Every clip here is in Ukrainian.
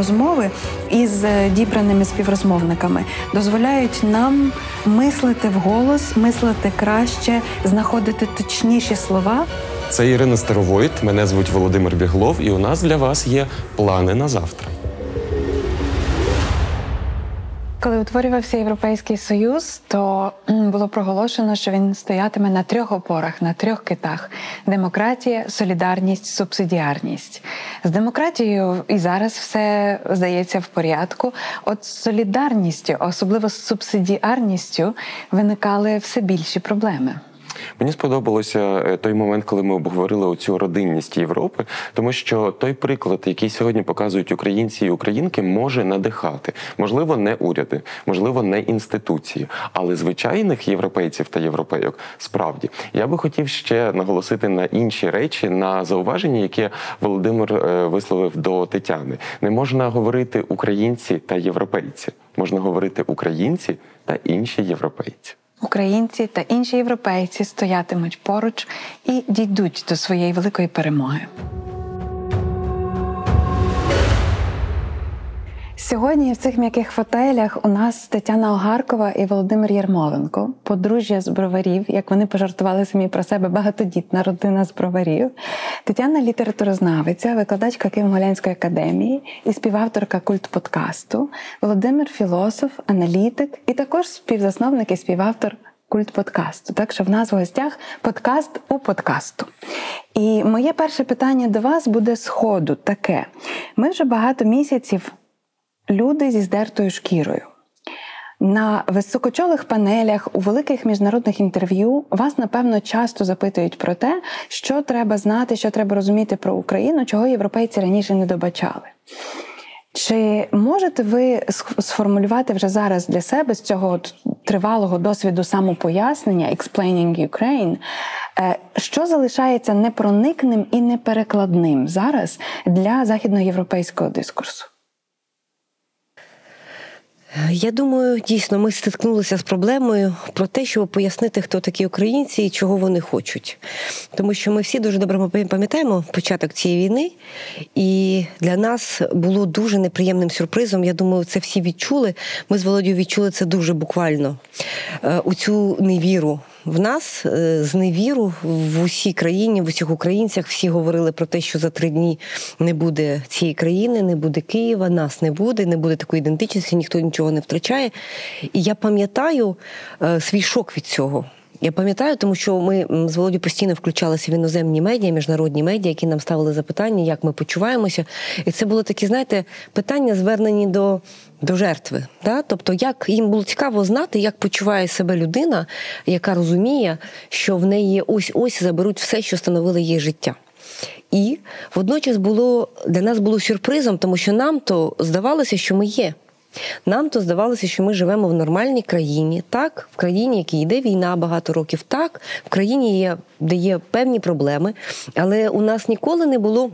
розмови із е, дібраними співрозмовниками дозволяють нам мислити вголос, мислити краще, знаходити точніші слова. Це Ірина Старовойт, мене звуть Володимир Біглов, і у нас для вас є плани на завтра. Коли утворювався Європейський Союз, то було проголошено, що він стоятиме на трьох опорах, на трьох китах: демократія, солідарність, субсидіарність. З демократією і зараз все здається в порядку. От з солідарністю, особливо з субсидіарністю, виникали все більші проблеми. Мені сподобалося е, той момент, коли ми обговорили оцю родинність Європи, тому що той приклад, який сьогодні показують українці і українки, може надихати. Можливо, не уряди, можливо, не інституції, але звичайних європейців та європейок справді я би хотів ще наголосити на інші речі, на зауваження, яке Володимир е, висловив до Тетяни. Не можна говорити українці та європейці, можна говорити українці та інші європейці. Українці та інші європейці стоятимуть поруч і дійдуть до своєї великої перемоги. Сьогодні в цих м'яких фотелях у нас Тетяна Огаркова і Володимир Єрмоленко, подружжя з броварів, як вони пожартували самі про себе, багатодітна родина з броварів. Тетяна літературознавиця, викладачка Києво-Могилянської академії і співавторка культ подкасту. Володимир філософ, аналітик і також співзасновник і співавтор культ подкасту. Так що в нас в гостях подкаст у подкасту. І моє перше питання до вас буде з ходу таке: ми вже багато місяців люди зі здертою шкірою. На високочолих панелях у великих міжнародних інтерв'ю вас напевно часто запитують про те, що треба знати, що треба розуміти про Україну, чого європейці раніше не добачали. Чи можете ви сформулювати вже зараз для себе з цього тривалого досвіду самопояснення Explaining Ukraine, е, що залишається непроникним і неперекладним зараз для західноєвропейського дискурсу? Я думаю, дійсно, ми стикнулися з проблемою про те, щоб пояснити, хто такі українці і чого вони хочуть. Тому що ми всі дуже добре пам'ятаємо початок цієї війни, і для нас було дуже неприємним сюрпризом. Я думаю, це всі відчули. Ми з Володю відчули це дуже буквально е, у цю невіру в нас е, з в усій країні, в усіх українцях всі говорили про те, що за три дні не буде цієї країни, не буде Києва, нас не буде, не буде такої ідентичності, ніхто нічого не втрачає. І я пам'ятаю е, свій шок від цього. Я пам'ятаю, тому що ми з Володю постійно включалися в іноземні медіа, міжнародні медіа, які нам ставили запитання, як ми почуваємося. І це було такі, знаєте, питання звернені до до жертви. Да? Тобто, як їм було цікаво знати, як почуває себе людина, яка розуміє, що в неї ось ось заберуть все, що становило її життя. І водночас було для нас було сюрпризом, тому що нам то здавалося, що ми є. Нам то здавалося, що ми живемо в нормальній країні, так, в країні, якій йде війна багато років, так, в країні, є, де є певні проблеми, але у нас ніколи не було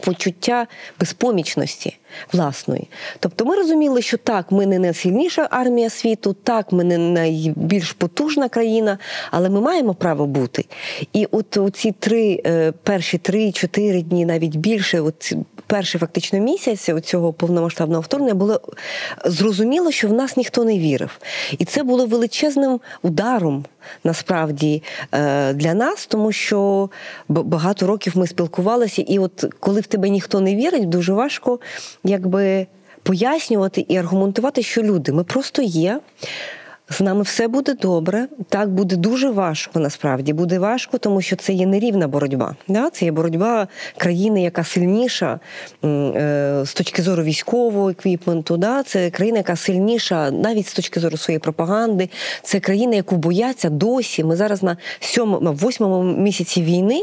почуття безпомічності власної. Тобто ми розуміли, що так, ми не найсильніша армія світу, так, ми не найбільш потужна країна, але ми маємо право бути. І от ці три е, перші три-чотири дні, навіть більше, от перший фактично місяць цього повномасштабного вторгнення було зрозуміло, що в нас ніхто не вірив. І це було величезним ударом. Насправді е, для нас, тому що багато років ми спілкувалися, і от коли в тебе ніхто не вірить, дуже важко якби пояснювати і аргументувати, що люди ми просто є. З нами все буде добре. Так буде дуже важко. Насправді буде важко, тому що це є нерівна боротьба. Да? Це є боротьба країни, яка сильніша е, з точки зору військового еквіпменту. Да? Це країна, яка сильніша навіть з точки зору своєї пропаганди. Це країна, яку бояться досі. Ми зараз на сьомому, восьмому місяці війни,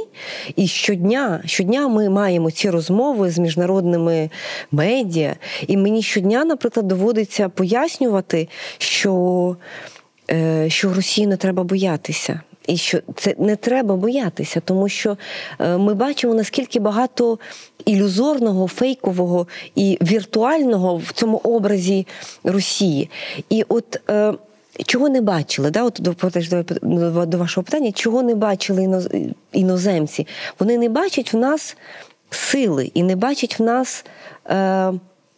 і щодня, щодня ми маємо ці розмови з міжнародними медіа. І мені щодня, наприклад, доводиться пояснювати, що, що Росії не треба боятися. І що це не треба боятися, тому що е, ми бачимо наскільки багато ілюзорного, фейкового і віртуального в цьому образі Росії. І от е, чого не бачили, да, от до, до, вашого питання, чого не бачили іноземці? Вони не бачать в нас сили і не бачать в нас е,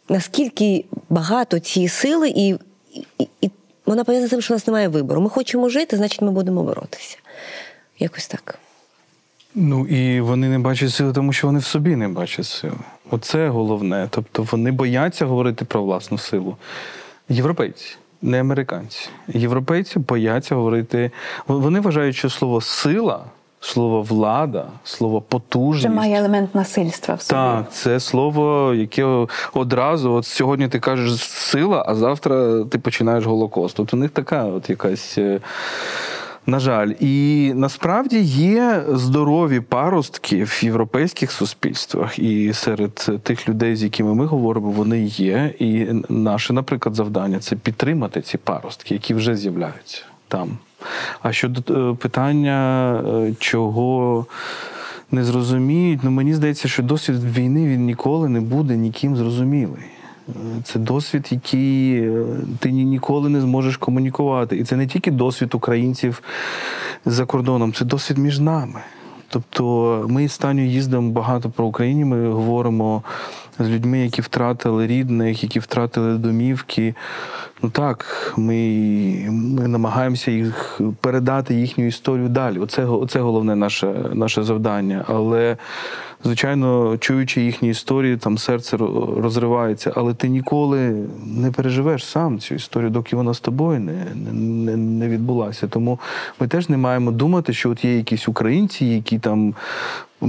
наскільки багато цієї сили, і, і, і вона пов'язана з тим, що у нас немає вибору. Ми хочемо жити, значить ми будемо боротися. Якось так. Ну і вони не бачать сили, тому що вони в собі не бачать сили. Оце головне. Тобто вони бояться говорити про власну силу. Європейці, не американці. Європейці бояться говорити. Вони вважають, що слово сила, слово влада, слово потужність. Вже має елемент насильства в собі. Так, це слово, яке одразу, от сьогодні ти кажеш сила, а завтра ти починаєш голокост. От у них така от якась. е, На жаль, і насправді є здорові паростки в європейських суспільствах, і серед тих людей, з якими ми говоримо, вони є. І наше, наприклад, завдання це підтримати ці паростки, які вже з'являються там. А щодо е, питання, е, чого не зрозуміють, ну мені здається, що досвід війни він ніколи не буде ніким зрозумілий. Е, Це досвід, який ти ніколи не зможеш комунікувати. І це не тільки досвід українців за кордоном, це досвід між нами. Тобто ми з Таню їздимо багато про Україну, ми говоримо з людьми, які втратили рідних, які втратили домівки. Ну так, ми, ми намагаємося їх передати їхню історію далі. Оце, оце головне наше, наше завдання. Але, звичайно, чуючи їхні історії, там серце розривається. Але ти ніколи не переживеш сам цю історію, доки вона з тобою не, не, не відбулася. Тому ми теж не маємо думати, що от є якісь українці, які там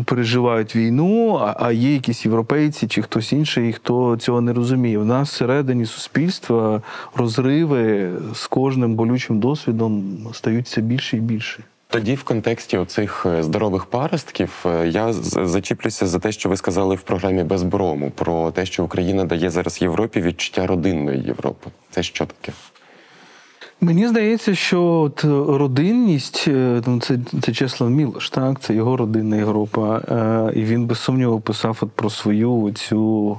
переживають війну, а, є якісь європейці чи хтось інший, хто цього не розуміє. У нас всередині суспільства розриви з кожним болючим досвідом стаються більше і більше. Тоді, в контексті оцих е, здорових паростків, е, я зачіплюся за те, що ви сказали в програмі без брому, про те, що Україна дає зараз Європі відчуття родинної Європи. Це що таке? Мені здається, що от родинність е, ну, це, це Чеслав Мілош, так, це його родинна Європа. Е, І він без сумніву писав от про свою цю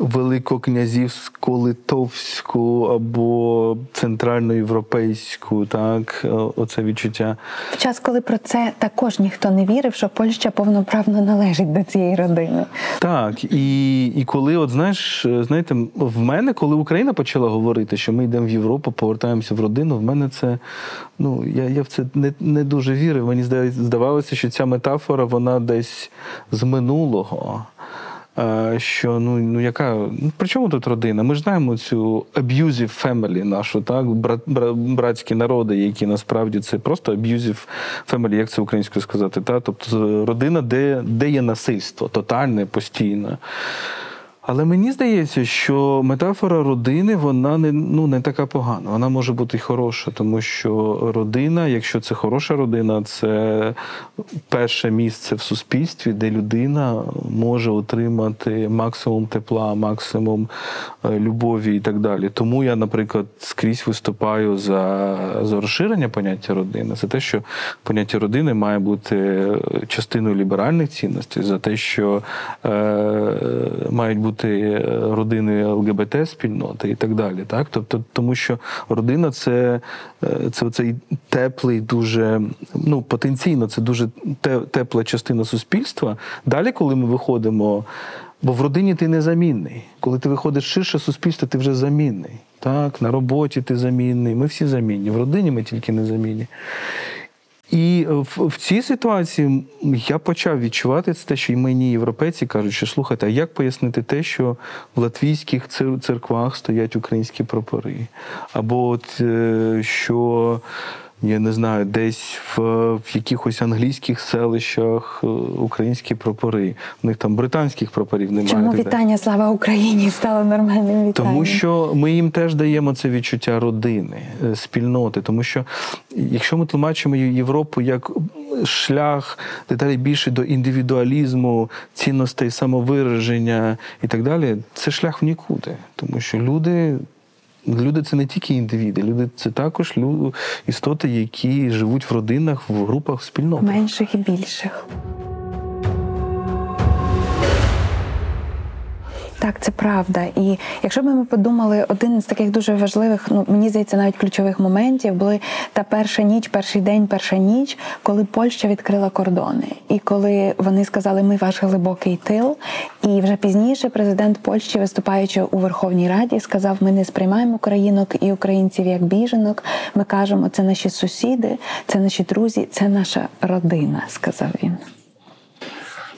великокнязівську литовську або центральноєвропейську, так, е, оце відчуття. В час, коли про це також ніхто не вірив, що Польща повноправно належить до цієї родини. Так, і, і коли, от знаєш, е, знаєте, в мене, коли Україна почала говорити, що ми йдемо в Європу, повертаємося в родину, в мене це, ну, я, я в це не, не дуже вірив. Мені здавалося, що ця метафора, вона десь з минулого. Е, Що ну, ну яка ну, при чому тут родина? Ми ж знаємо цю abusive family нашу, так брат, бра- братські народи, які насправді це просто abusive family, як це українською сказати, та тобто родина, де, де є насильство, тотальне, постійне. Але мені здається, що метафора родини вона не, ну, не така погана. Вона може бути хороша, тому що родина, якщо це хороша родина, це перше місце в суспільстві, де людина може отримати максимум тепла, максимум е, любові і так далі. Тому я, наприклад, скрізь виступаю за, за розширення поняття родини. За те, що поняття родини має бути частиною ліберальних цінностей, за те, що е, мають бути родини ЛГБТ-спільноти і так далі. Так? Тобто, тому що родина це, е, це цей теплий, дуже ну, потенційно, це дуже те- тепла частина суспільства. Далі, коли ми виходимо. Бо в родині ти незамінний. Коли ти виходиш ширше суспільство, ти вже замінний. Так, на роботі ти замінний. Ми всі замінні. В родині ми тільки незамінні. І в, в цій ситуації я почав відчувати це те, що і мені європейці кажуть, що слухайте, а як пояснити те, що в латвійських церквах стоять українські прапори? Або от е, що. Я не знаю, десь в, в якихось англійських селищах е, українські прапори. У них там британських прапорів немає. Чому вітання Слава Україні стало нормальним вітанням? Тому що ми їм теж даємо це відчуття родини, е, спільноти. Тому що якщо ми тлумачимо Європу як шлях деталі більше до індивідуалізму, цінностей самовираження і так далі, це шлях в нікуди. Тому що люди. Люди це не тільки індивіди, люди це також істоти, які живуть в родинах, в групах, в спільнотах. менших і більших. Так, це правда. І якщо б ми подумали, один з таких дуже важливих, ну мені здається, навіть ключових моментів були та перша ніч, перший день, перша ніч, коли Польща відкрила кордони, і коли вони сказали, ми ваш глибокий тил. І вже пізніше президент Польщі, виступаючи у Верховній Раді, сказав: Ми не сприймаємо українок і українців як біженок. Ми кажемо, це наші сусіди, це наші друзі, це наша родина, сказав він.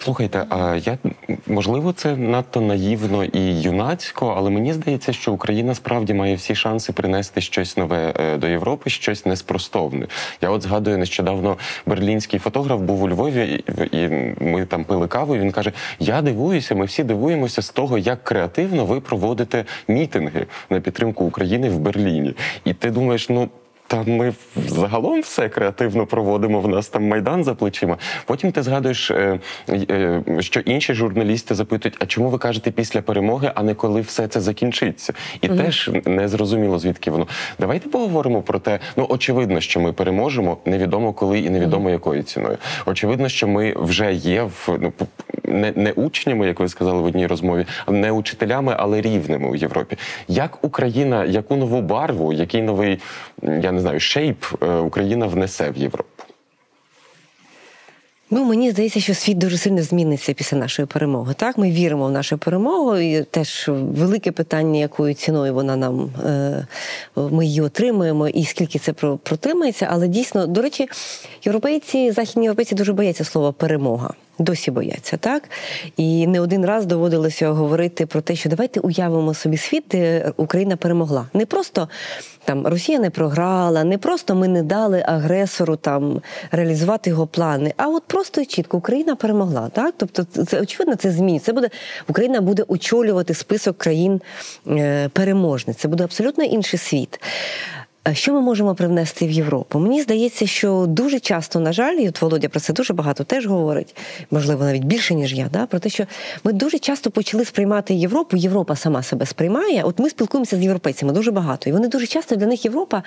Слухайте, а я можливо, це надто наївно і юнацько, але мені здається, що Україна справді має всі шанси принести щось нове е, до Європи, щось неспростовне. Я от згадую нещодавно берлінський фотограф був у Львові, і ми там пили каву. і Він каже: Я дивуюся, ми всі дивуємося з того, як креативно ви проводите мітинги на підтримку України в Берліні. І ти думаєш, ну. Та ми загалом все креативно проводимо. В нас там майдан за плечима. Потім ти згадуєш, е, е, що інші журналісти запитують: а чому ви кажете після перемоги, а не коли все це закінчиться? І теж не зрозуміло, звідки воно. Давайте поговоримо про те. Ну очевидно, що ми переможемо. Невідомо коли і невідомо якою ціною. Очевидно, що ми вже є в ну не, не учнями, як ви сказали в одній розмові, не учителями, але рівними у Європі. Як Україна, яку нову барву, який новий, я не знаю, шейп Україна внесе в Європу? Ну, мені здається, що світ дуже сильно зміниться після нашої перемоги. Так, ми віримо в нашу перемогу, і теж велике питання, якою ціною вона нам е, ми її отримуємо, і скільки це про- протримається. Але дійсно, до речі, європейці, західні європейці дуже бояться слова перемога. Досі бояться, так? І не один раз доводилося говорити про те, що давайте уявимо собі світ, де Україна перемогла. Не просто там Росія не програла, не просто ми не дали агресору там реалізувати його плани, а от просто і чітко Україна перемогла. Так, тобто, це- очевидно, це змін. Це буде Україна буде очолювати список країн е, переможниць. Це буде абсолютно інший світ. Що ми можемо привнести в Європу? Мені здається, що дуже часто, на жаль, і от Володя про це дуже багато теж говорить, можливо, навіть більше, ніж я, да, про те, що ми дуже часто почали сприймати Європу, Європа сама себе сприймає. От ми спілкуємося з європейцями дуже багато. І вони дуже часто для них Європа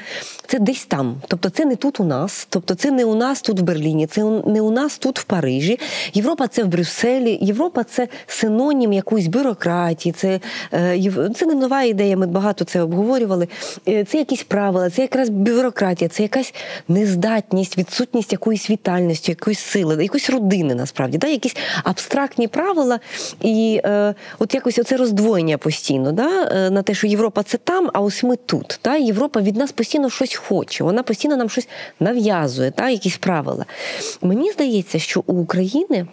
це десь там. Тобто це не тут у нас, тобто це не у нас тут в Берліні, це не у нас тут в Парижі. Європа це в Брюсселі. Європа це синонім якоїсь бюрократії. Це, е, це не нова ідея. Ми багато це обговорювали. Е, Це якісь правила, це якраз бюрократія, це якась нездатність, відсутність якоїсь вітальності, якоїсь сили, якоїсь родини насправді, да? якісь абстрактні правила. І е, от якось оце роздвоєння постійно, да? е, на те, що Європа це там, а ось ми тут. Та? Європа від нас постійно щось хоче, вона постійно нам щось нав'язує, та? якісь правила. Мені здається, що у України.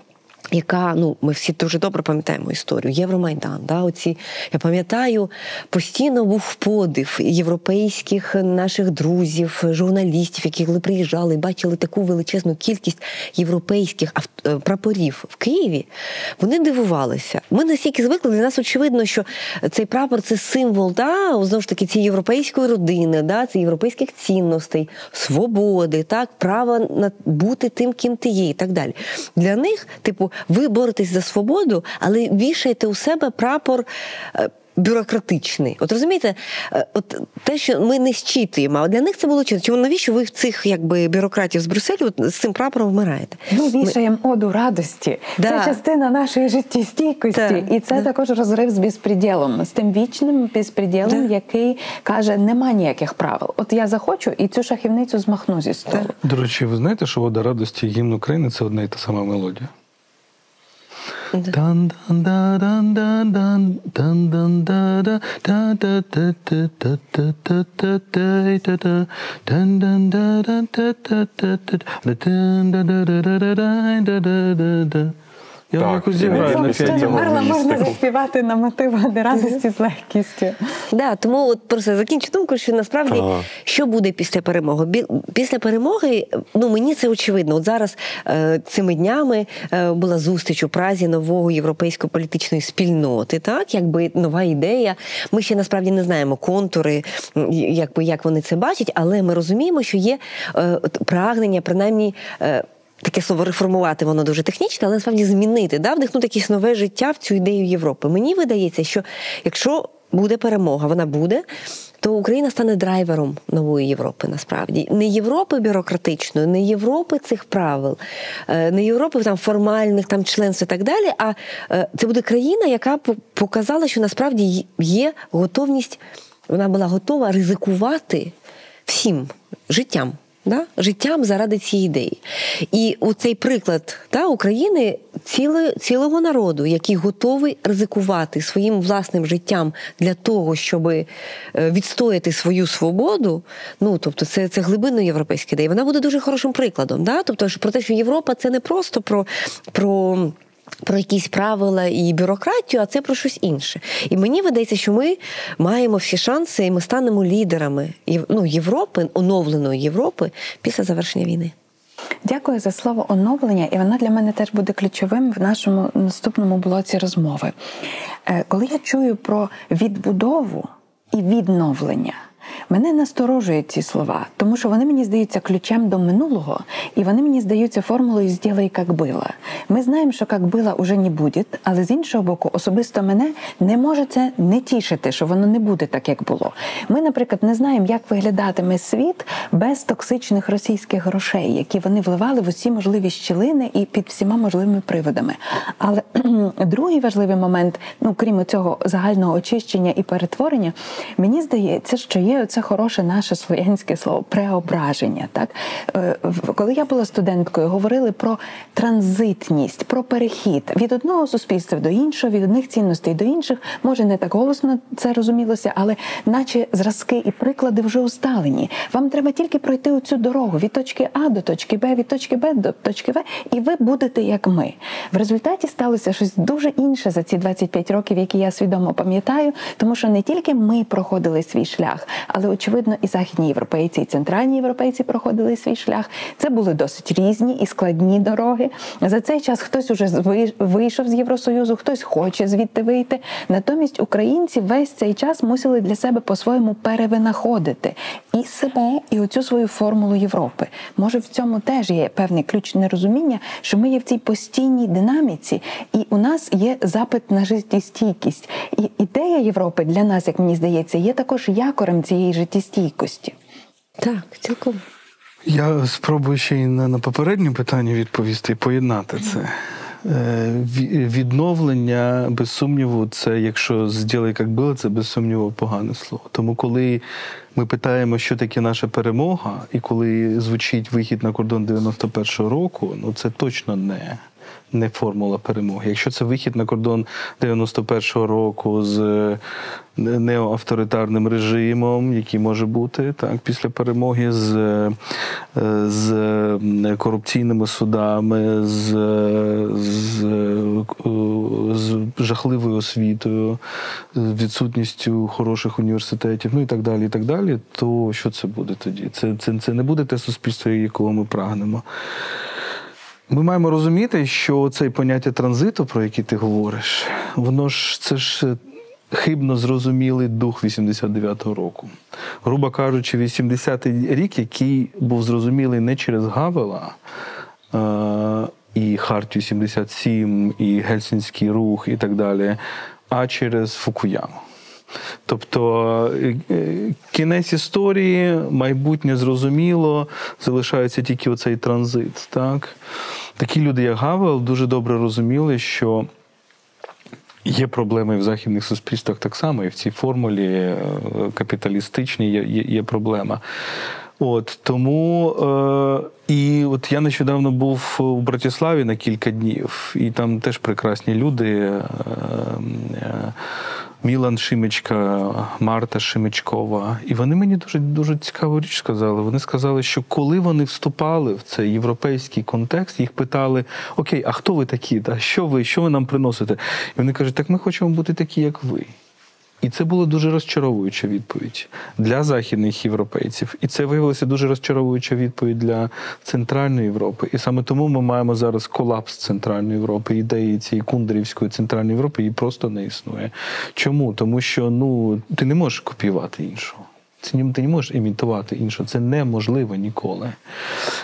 Яка ну ми всі дуже добре пам'ятаємо історію Євромайдан. Да, оці я пам'ятаю, постійно був подив європейських наших друзів, журналістів, які приїжджали, бачили таку величезну кількість європейських е, прапорів в Києві. Вони дивувалися. Ми настільки звикли для нас очевидно, що цей прапор це символ, да, знову ж таки, цієї європейської родини, да, це європейських цінностей, свободи, так, права бути тим, ким ти є, і так далі. Для них, типу, ви боретесь за свободу, але вішаєте у себе прапор. е, Бюрократичний, от розумієте, Е, от те, що ми не щитуємо, а для них це було чітко. Чому навіщо ви в цих якби бюрократів з Брюсселю от з цим прапором вмираєте? Ми вішаємо оду радості. Да. Це частина нашої життєстійкості. Так, І це да. також розрив з безпреділом, з тим вічним безпреділом, Да. який каже, нема ніяких правил. От я захочу і цю шахівницю змахну зі столу. До речі, ви знаєте, що вода радості гімн України це одна і та сама мелодія. Dun dun da dun dun dun dun dun da da da da da da da da da da da da da dun dun da dun da da da da da dun da da da da da da da da da на після Після цього піаніно. Марла можна заспівати на мотив «Ради радості з легкістю. Да, тому от просто закінчу думку, що насправді Ага. що буде після перемоги? Після перемоги, ну мені це очевидно. От зараз е, цими днями е, була зустріч у Празі нового європейської політичної спільноти. Так, якби нова ідея. Ми ще насправді не знаємо контури, якби як вони це бачать, але ми розуміємо, що є е, прагнення, принаймні. Таке слово реформувати, воно дуже технічне, але насправді змінити, да, вдихнути якесь нове життя в цю ідею Європи. Мені видається, що якщо буде перемога, вона буде, то Україна стане драйвером нової Європи. Насправді не Європи бюрократичної, не Європи цих правил, е, не Європи там формальних там членств і так далі. А е, це буде країна, яка показала, що насправді є готовність. Вона була готова ризикувати всім життям. Да? Життям заради цієї ідеї. І цей приклад да, України ціле, цілого народу, який готовий ризикувати своїм власним життям для того, щоб відстояти свою свободу. Ну тобто, це, це глибинно європейська ідея. Вона буде дуже хорошим прикладом. Да? Тобто, що про те, що Європа це не просто про. про про якісь правила і бюрократію, а це про щось інше. І мені видається, що ми маємо всі шанси, і ми станемо лідерами ну, Європи, оновленої Європи після завершення війни. Дякую за слово оновлення, і воно для мене теж буде ключовим в нашому наступному блоці розмови. Е, Коли я чую про відбудову і відновлення. Мене насторожують ці слова, тому що вони мені здаються ключем до минулого, і вони мені здаються формулою «сделай, як было». Ми знаємо, що як было уже не буде, але з іншого боку, особисто мене не може це не тішити, що воно не буде так, як було. Ми, наприклад, не знаємо, як виглядатиме світ без токсичних російських грошей, які вони вливали в усі можливі щілини і під всіма можливими приводами. Але другий важливий момент, ну крім цього загального очищення і перетворення, мені здається, що є це хороше наше слов'янське слово преображення. Так Е, коли я була студенткою, говорили про транзитність, про перехід від одного суспільства до іншого, від одних цінностей до інших. Може не так голосно це розумілося, але наче зразки і приклади вже усталені. Вам треба тільки пройти оцю дорогу від точки А до точки Б, від точки Б до точки В, і ви будете як ми. В результаті сталося щось дуже інше за ці 25 років, які я свідомо пам'ятаю, тому що не тільки ми проходили свій шлях, але очевидно і західні європейці, і центральні європейці проходили свій шлях. Це були досить різні і складні дороги. За цей час хтось уже вийшов з Євросоюзу, хтось хоче звідти вийти. Натомість українці весь цей час мусили для себе по-своєму перевинаходити і себе, і оцю свою формулу Європи. Може, в цьому теж є певний ключ нерозуміння, що ми є в цій постійній динаміці, і у нас є запит на життєстійкість. І ідея Європи для нас, як мені здається, є також якорем цієї життєстійкості. Так, цілком. Я спробую ще й на, на попереднє питання відповісти і поєднати це. Е, Відновлення, без сумніву, це якщо «зділай, як було, це без сумніву погане слово. Тому коли ми питаємо, що таке наша перемога, і коли звучить вихід на кордон 91-го року, ну це точно не. Не формула перемоги. Якщо це вихід на кордон 91-го року з неоавторитарним режимом, який може бути так після перемоги, з, е, з е, корупційними судами, з, з, е, з жахливою освітою, з відсутністю хороших університетів, ну і так далі, і так далі, то що це буде тоді? Це, це, це не буде те суспільство, якого ми прагнемо. Ми маємо розуміти, що цей поняття транзиту, про який ти говориш, воно ж це ж хибно зрозумілий дух 89-го року. Грубо кажучи, 80-й рік, який був зрозумілий не через Гавела. е, І Хартію 77, і Гельсінський рух, і так далі, а через Фукуяму. Тобто е, е, кінець історії, майбутнє зрозуміло, залишається тільки оцей транзит. Так? Такі люди, як Гавел, дуже добре розуміли, що є проблеми в західних суспільствах так само, і в цій формулі е, капіталістичній є, є, є проблема. От тому е, і от я нещодавно був у Братиславі на кілька днів, і там теж прекрасні люди. Е, е, Мілан Шимичка, Марта Шимичкова. І вони мені дуже дуже цікаву річ сказали. Вони сказали, що коли вони вступали в цей європейський контекст, їх питали: Окей, а хто ви такі? Та що ви, що ви нам приносите? І вони кажуть, так ми хочемо бути такі, як ви. І це була дуже розчаровуюча відповідь для західних європейців. І це виявилося дуже розчаровуюча відповідь для Центральної Європи. І саме тому ми маємо зараз колапс Центральної Європи. Ідеї цієї кундрівської центральної Європи її просто не існує. Чому? Тому що ну ти не можеш копіювати іншого. Ти не можеш імітувати іншого. Це неможливо ніколи.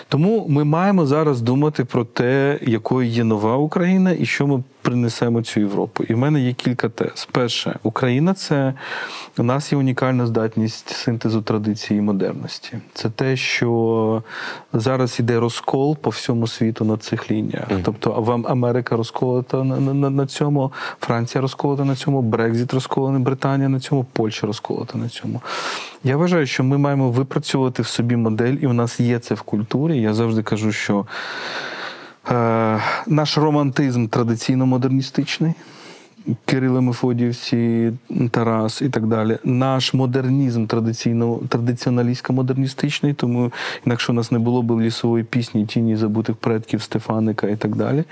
Тому ми маємо зараз думати про те, якою є нова Україна і що ми принесемо цю Європу. І в мене є кілька тез. Перше, Україна це у нас є унікальна здатність синтезу традиції і модерності. Це те, що зараз іде розкол по всьому світу на цих лініях. Тобто вам Америка розколота на, на, на цьому, Франція розколота на цьому, Брекзіт розколений, Британія на цьому, Польща розколота на цьому. Я вважаю, що ми маємо випрацьовувати в собі модель, і в нас є це в культурі. Я завжди кажу, що наш романтизм традиційно модерністичний. Кирило Мефодіївці, Тарас і так далі. Наш модернізм традиційно традиціоналістсько-модерністичний, тому інакше у нас не було б лісової пісні Тіні забутих предків Стефаника і так далі.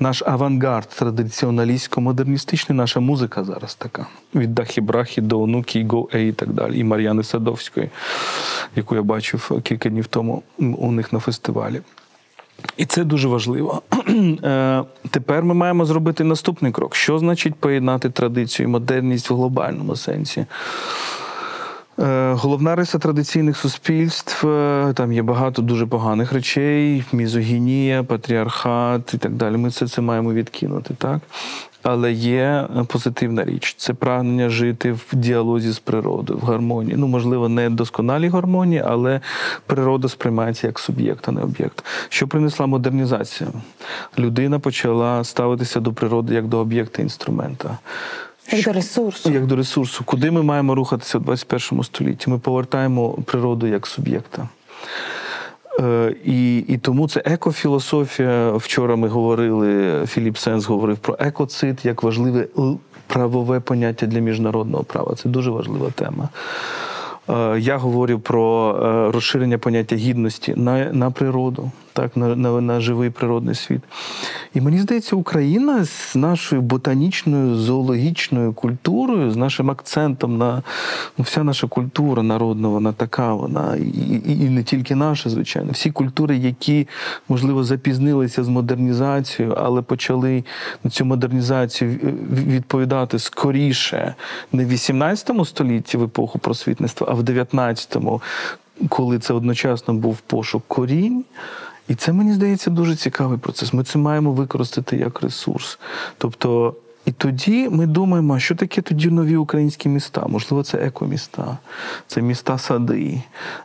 Наш авангард традиціоналістсько-модерністичний, наша музика зараз така. Від Дахі Брахі до онуки, Го Ей і так далі. І Мар'яни Садовської, яку я бачив кілька днів тому у них на фестивалі. І це дуже важливо. Е, Тепер ми маємо зробити наступний крок. Що значить поєднати традицію і модерність в глобальному сенсі? Е, Головна риса традиційних суспільств е, там є багато дуже поганих речей: мізогінія, патріархат і так далі. Ми все це маємо відкинути, так? Але є е, позитивна річ це прагнення жити в діалозі з природою, в гармонії. Ну, можливо, не досконалій гармонії, але природа сприймається як суб'єкт, а не об'єкт. Що принесла модернізація? Людина почала ставитися до природи як до об'єкта інструмента. Як до ресурсу. Як до ресурсу, куди ми маємо рухатися в 21 столітті? Ми повертаємо природу як суб'єкта. Е, І, і тому це екофілософія. Вчора ми говорили, Філіп Сенс говорив про екоцид як важливе правове поняття для міжнародного права. Це дуже важлива тема. Е, Я говорю про е, розширення поняття гідності на, на природу, так, на, на, на живий природний світ. І мені здається, Україна з нашою ботанічною зоологічною культурою, з нашим акцентом на ну, вся наша культура народна, вона така, вона і, і, і не тільки наша, звичайно. Всі культури, які, можливо, запізнилися з модернізацією, але почали на цю модернізацію відповідати скоріше не в 18 столітті в епоху просвітництва, а в 19-му, коли це одночасно був пошук корінь. І це мені здається дуже цікавий процес. Ми це маємо використати як ресурс. Тобто, і тоді ми думаємо, що таке тоді нові українські міста? Можливо, це екоміста, це міста сади,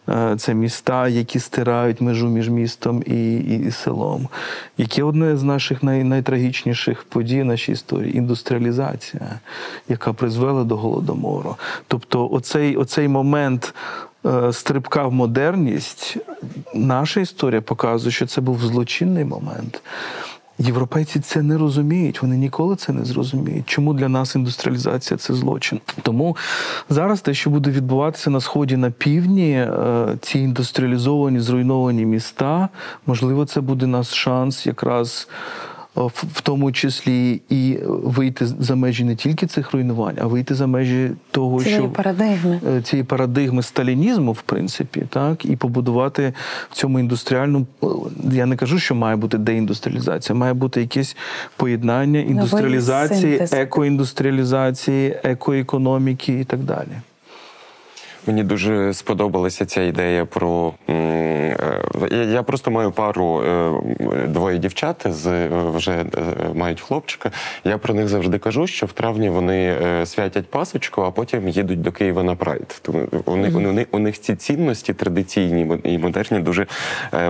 е, це міста, які стирають межу між містом і, і, і селом. Яке одне з наших най, найтрагічніших подій нашій історії індустріалізація, яка призвела до голодомору. Тобто, оцей, оцей момент стрибка в модерність, наша історія показує, що це був злочинний момент. Європейці це не розуміють, вони ніколи це не зрозуміють. Чому для нас індустріалізація це злочин? Тому зараз те, що буде відбуватися на сході на півдні, е, ці індустріалізовані, зруйновані міста, можливо, це буде наш шанс якраз. Е, В тому числі і вийти за межі не тільки цих руйнувань, а вийти за межі того, Цієї що парадигми. е, цієї парадигми сталінізму, в принципі, так, і побудувати в цьому індустріальну. е, Я не кажу, що має бути деіндустріалізація, має бути якесь поєднання індустріалізації, екоіндустріалізації, екоекономіки і так далі. Мені дуже сподобалася ця ідея про. е, Я просто маю пару е, двоє дівчат з вже е, мають хлопчика. Я про них завжди кажу, що в травні вони святять пасочку, а потім їдуть до Києва на прайд. Тому у них, у них, у них ці цінності традиційні і модерні дуже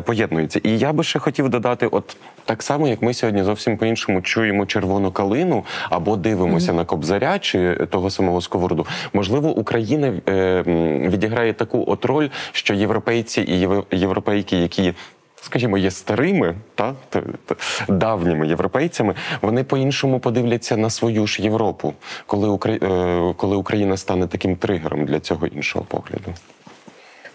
поєднуються. І я би ще хотів додати, от Так само, як ми сьогодні зовсім по-іншому чуємо червону калину або дивимося на кобзаря чи того самого сковороду. Можливо, Україна е, відіграє таку от роль, що європейці і європейки, які. Скажімо, є старими та, та, та давніми європейцями, вони по-іншому подивляться на свою ж Європу, коли, Укра... е, коли Україна стане таким тригером для цього іншого погляду.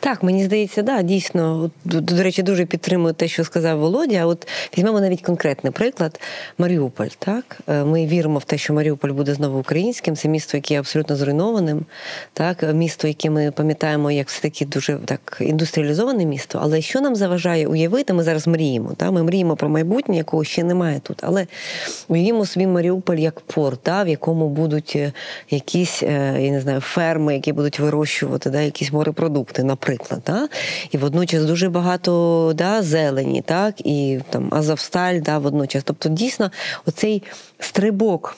Так, мені здається, да, дійсно. От, До, речі, дуже підтримую те, що сказав Володя. От візьмемо навіть конкретний приклад Маріуполь. Так, Е, ми віримо в те, що Маріуполь буде знову українським. Це місто, яке є абсолютно зруйнованим. Так, місто, яке ми пам'ятаємо, як все таки дуже так індустріалізоване місто. Але що нам заважає уявити? Ми зараз мріємо. Так? Ми мріємо про майбутнє, якого ще немає тут. Але уявімо собі Маріуполь як порт, да, в якому будуть е, якісь е, я не знаю, ферми, які будуть вирощувати да, якісь морепродукти, наприклад. Да? І водночас дуже багато да, зелені, так, і там Азовсталь, да, водночас. Тобто, дійсно, оцей стрибок.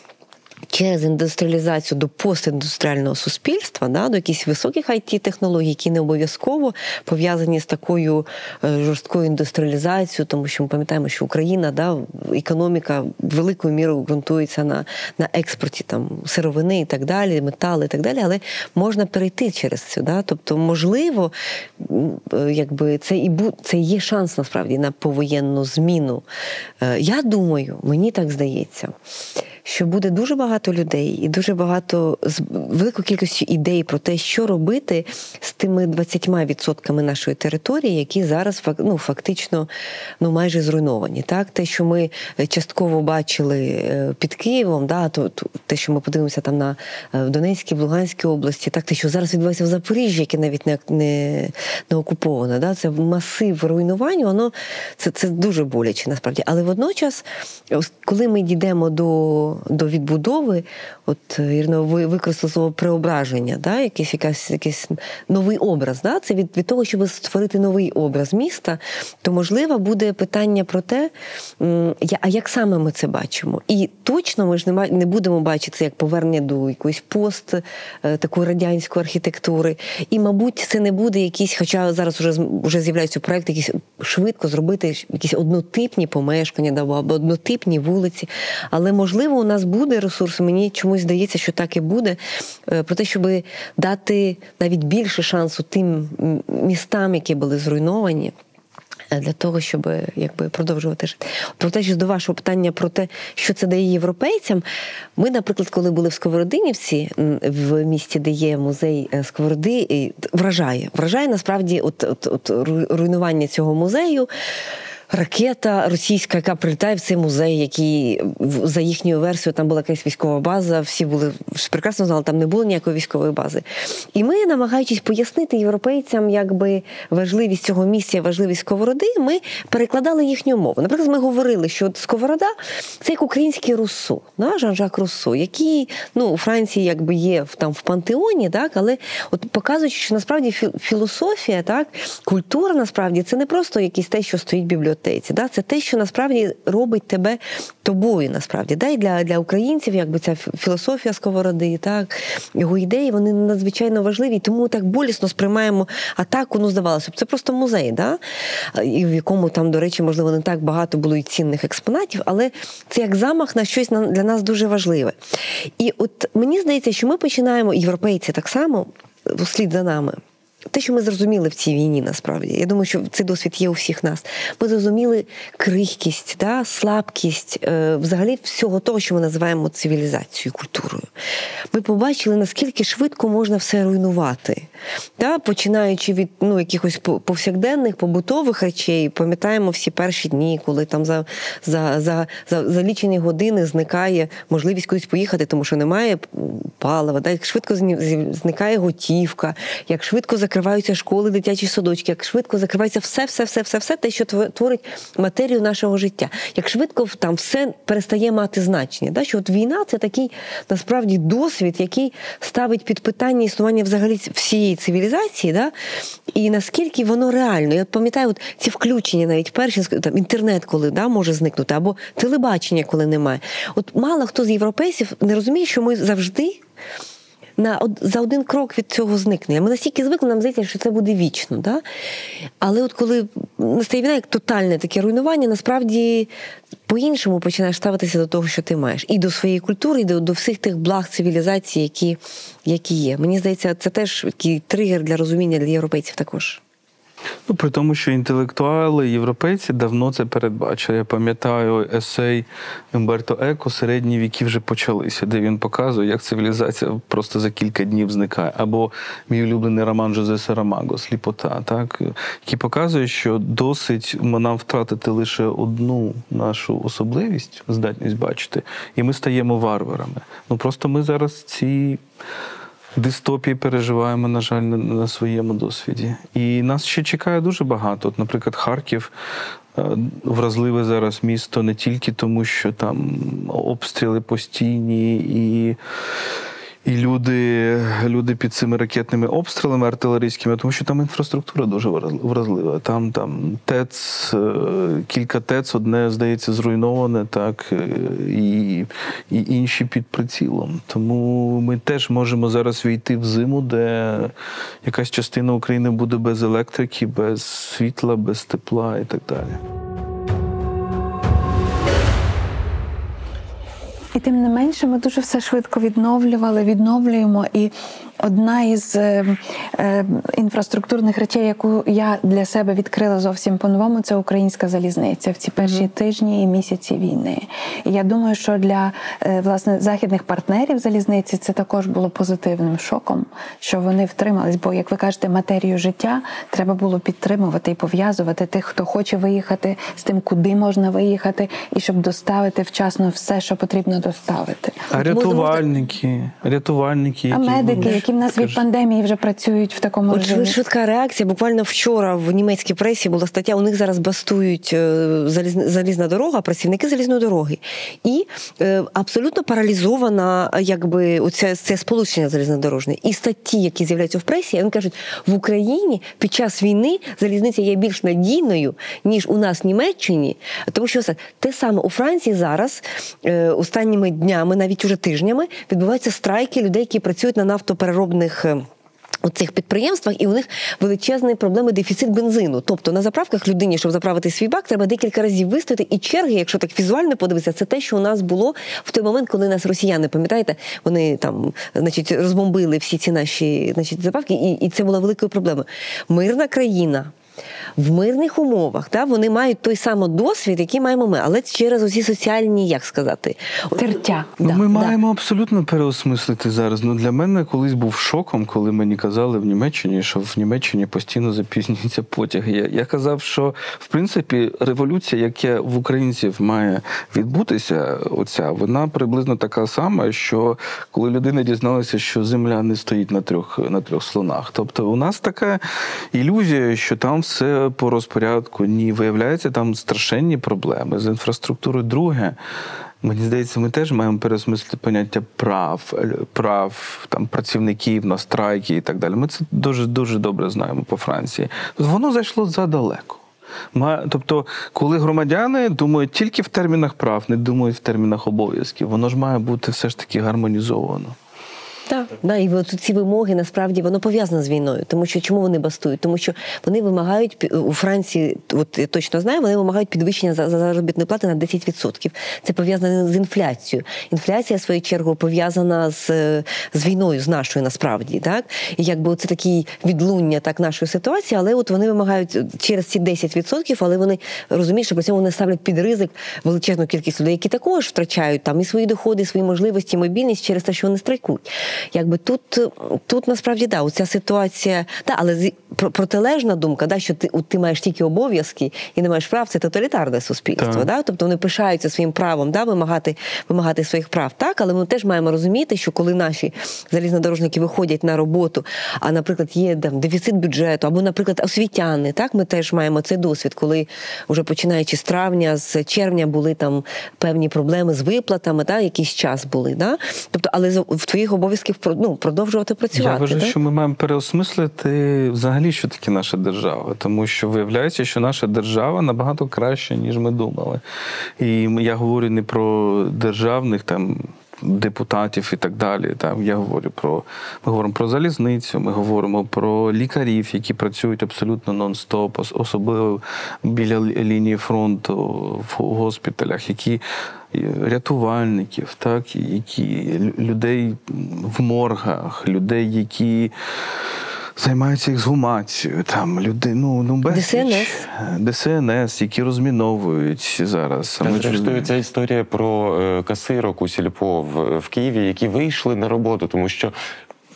Через індустріалізацію до постіндустріального суспільства, да, до якихось високих it технологій які не обов'язково пов'язані з такою е, жорсткою індустріалізацією, тому що ми пам'ятаємо, що Україна, да, економіка великою мірою ґрунтується на, на експорті там, сировини і так далі, метали і так далі, але можна перейти через це. Да? Тобто, можливо, е, якби це і бу, це є шанс насправді на повоєнну зміну. Е, Я думаю, мені так здається що буде дуже багато людей і дуже багато з великою кількістю ідей про те, що робити з тими 20% нашої території, які зараз ну, фактично ну, майже зруйновані. Так, те, що ми частково бачили е, під Києвом, да, то, то те, що ми подивимося там на е, в Донецькій, в Луганській області, так те, що зараз відбувається в Запоріжжі, яке навіть не, не, не окуповане, да, це масив руйнувань, воно це, це дуже боляче насправді. Але водночас, коли ми дійдемо до, до відбудови, от е, Ірина, ви використали слово преображення, да, якийсь, якась, якийсь новий образ. Да? Це від, від того, щоб створити новий образ міста, то можливо буде питання про те, а як саме ми це бачимо? І точно ми ж не, будемо бачити це як повернення до якоїсь пост е, такої радянської архітектури. І, мабуть, це не буде якісь, хоча зараз вже, вже з'являються проекти, якісь швидко зробити якісь однотипні помешкання або однотипні вулиці. Але можливо, у нас буде ресурс. Мені чомусь здається, що так і буде. е, Про те, щоб дати навіть більше шансу тим містам, які були зруйновані. е, Для того, щоб якби продовжувати жити. Про те, що до вашого питання про те, що це дає європейцям. Ми, наприклад, коли були в Сковородинівці, в місті, де є музей е, Сковороди, вражає. Вражає насправді от, от, от руйнування цього музею. Ракета російська, яка прилітає в цей музей, який за їхньою версією там була якась військова база. Всі були прекрасно знали, там не було ніякої військової бази. І ми, намагаючись пояснити європейцям, якби важливість цього місця, важливість сковороди, ми перекладали їхню мову. Наприклад, ми говорили, що сковорода це як український Руссо, да, Жан-Жак Руссо, який ну у Франції якби є там в пантеоні, так але от показують, що насправді філософія, так культура насправді це не просто якісь те, що стоїть в бібліотеці, да, це те, що насправді робить тебе тобою. Насправді, да, і для, для українців, якби ця філософія сковороди, так його ідеї, вони надзвичайно важливі, тому так болісно сприймаємо атаку. Ну, здавалося б, це просто музей, да? і в якому там, до речі, можливо, не так багато було і цінних експонатів, але це як замах на щось для нас дуже важливе. І от мені здається, що ми починаємо, європейці так само, вслід за нами. Те, що ми зрозуміли в цій війні, насправді, я думаю, що цей досвід є у всіх нас. Ми зрозуміли крихкість, да, слабкість е, взагалі всього того, що ми називаємо цивілізацією, культурою. Ми побачили, наскільки швидко можна все руйнувати. Да, починаючи від ну, якихось повсякденних побутових речей, пам'ятаємо всі перші дні, коли там за, за, за, за, за лічені години зникає можливість кудись поїхати, тому що немає палива, да, як швидко зникає готівка, як швидко закриваються школи, дитячі садочки, як швидко закривається все, все, все, все, все те, що тво- творить матерію нашого життя. Як швидко там все перестає мати значення. Да? Що от війна це такий насправді досвід, який ставить під питання існування взагалі всієї цивілізації, да? і наскільки воно реально. Я пам'ятаю, от ці включення навіть перші там інтернет, коли да, може зникнути, або телебачення, коли немає. От мало хто з європейців не розуміє, що ми завжди на за один крок від цього зникнення. Ми настільки звикли, нам здається, що це буде вічно. Да? Але от коли настає війна, як тотальне таке руйнування, насправді по-іншому починаєш ставитися до того, що ти маєш, і до своєї культури, і до, до всіх тих благ цивілізації, які, які є. Мені здається, це теж такий тригер для розуміння для європейців також. Ну, при тому, що інтелектуали європейці давно це передбачили. Я пам'ятаю есей Емберто Еко середні віки вже почалися, де він показує, як цивілізація просто за кілька днів зникає. Або мій улюблений роман Жозе Сарамаго Сліпота, так який показує, що досить нам втратити лише одну нашу особливість, здатність бачити, і ми стаємо варварами. Ну просто ми зараз ці дистопії переживаємо, на жаль, на, своєму досвіді. І нас ще чекає дуже багато. От, наприклад, Харків. е, Вразливе зараз місто не тільки тому, що там обстріли постійні і. І люди, люди під цими ракетними обстрілами артилерійськими, тому що там інфраструктура дуже враз- вразлива. Там там ТЕЦ, е, кілька ТЕЦ, одне здається, зруйноване, так е, і, і інші під прицілом. Тому ми теж можемо зараз війти в зиму, де якась частина України буде без електрики, без світла, без тепла і так далі. І тим не менше, ми дуже все швидко відновлювали, відновлюємо. І одна із е, е, інфраструктурних речей, яку я для себе відкрила зовсім по-новому, це українська залізниця в ці перші тижні і місяці війни. І я думаю, що для е, власне західних партнерів залізниці це також було позитивним шоком, що вони втримались. Бо, як ви кажете, матерію життя треба було підтримувати і пов'язувати тих, хто хоче виїхати, з тим, куди можна виїхати, і щоб доставити вчасно все, що потрібно доставити. А рятувальники, рятувальники, А медики, які в нас від пандемії вже працюють в такому От режимі. швидка реакція. Буквально вчора в німецькій пресі була стаття. У них зараз бастують е, залізна, дорога, працівники залізної дороги, і е, абсолютно паралізована, якби оце це сполучення залізнодорожне. І статті, які з'являються в пресі, вони кажуть, в Україні під час війни залізниця є більш надійною ніж у нас в Німеччині, тому що те саме у Франції зараз е, останніми днями, навіть уже тижнями, відбуваються страйки людей, які працюють на нафтопереробних. Е, у цих підприємствах, і у них величезні проблеми дефіцит бензину. Тобто на заправках людині, щоб заправити свій бак, треба декілька разів вистояти. І черги, якщо так візуально подивитися, це те, що у нас було в той момент, коли нас росіяни, пам'ятаєте, вони там, значить, розбомбили всі ці наші значить, заправки, і, і це була великою проблемою. Мирна країна. В мирних умовах да, вони мають той самий досвід, який маємо ми, але через усі соціальні, як сказати, Тертя. Ну, Да, ми да. маємо абсолютно переосмислити зараз. Ну для мене колись був шоком, коли мені казали в Німеччині, що в Німеччині постійно запізнюються потяги. Я, я казав, що в принципі революція, яка в українців має відбутися, оця вона приблизно така сама, що коли людина дізналася, що земля не стоїть на трьох на трьох слонах. Тобто, у нас така ілюзія, що там все по розпорядку. Ні, виявляється, там страшенні проблеми з інфраструктурою. Друге. Мені здається, ми теж маємо переосмислити поняття прав, е, прав там працівників на страйки і так далі. Ми це дуже дуже добре знаємо по Франції. Воно зайшло задалеко. Тобто, коли громадяни думають тільки в термінах прав, не думають в термінах обов'язків, воно ж має бути все ж таки гармонізовано. Так, да, і от ці вимоги насправді воно пов'язане з війною. Тому що чому вони бастують? Тому що вони вимагають у Франції, от я точно знаю, вони вимагають підвищення за за заробітної плати на 10%. Це пов'язане з інфляцією. Інфляція, в свою чергу, пов'язана з, з війною, з нашою насправді. Так? І якби це такий відлуння так нашої ситуації, але от вони вимагають через ці 10%, але вони розуміють, що при цьому вони ставлять під ризик величезну кількість людей, які також втрачають там і свої доходи, і свої можливості, і мобільність через те, що вони страйкують. Якби тут, тут насправді да, оця ситуація, да, але протилежна думка, да, що ти, ти маєш тільки обов'язки і не маєш прав, це тоталітарне суспільство. Так. Да? Тобто вони пишаються своїм правом да, вимагати, вимагати своїх прав. Так, але ми теж маємо розуміти, що коли наші залізнодорожники виходять на роботу, а, наприклад, є там, дефіцит бюджету, або, наприклад, освітяни, так, ми теж маємо цей досвід, коли вже починаючи з травня, з червня були там певні проблеми з виплатами, да, якийсь час були. Да? Тобто, але в твоїх обов'язків ну, продовжувати працювати. Я вважаю, що ми маємо переосмислити взагалі, що таке наша держава, тому що виявляється, що наша держава набагато краща, ніж ми думали. І я говорю не про державних там. депутатів і так далі. Там я говорю про ми говоримо про залізницю, ми говоримо про лікарів, які працюють абсолютно нон-стоп, особливо біля лінії фронту в госпіталях, які рятувальників, так, і які людей в моргах, людей, які займаються ексгумацією, там люди, ну, ну безліч. ДСНС. ДСНС, які розміновують зараз. Та, Зрештою, ця історія про е, касирок у сільпо в, в Києві, які вийшли на роботу, тому що.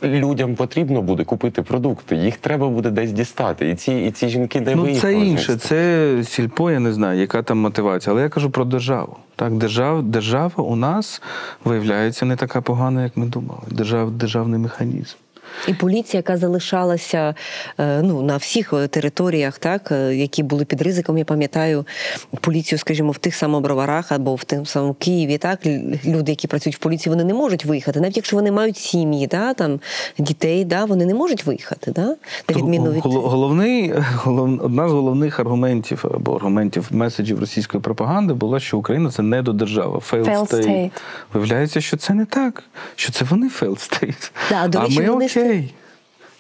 Людям потрібно буде купити продукти, їх треба буде десь дістати. І ці, і ці жінки не Ну, це інше, це сільпо, я не знаю, яка там мотивація. Але я кажу про державу. Так, держав, держава у нас виявляється не така погана, як ми думали. Держав, державний механізм. І поліція, яка залишалася е, ну, на всіх е, територіях, так, е, які були під ризиком, я пам'ятаю поліцію, скажімо, в тих самих броварах або в тим самому Києві, так, люди, які працюють в поліції, вони не можуть виїхати. Навіть якщо вони мають сім'ї, да, там, дітей, да, вони не можуть виїхати. Да, на відміну від... Головний, голов, одна з головних аргументів або аргументів меседжів російської пропаганди була, що Україна це недодержава, failed, Failed state. state. Виявляється, що це не так, що це вони failed state. Да, до а речі, ми вони окей.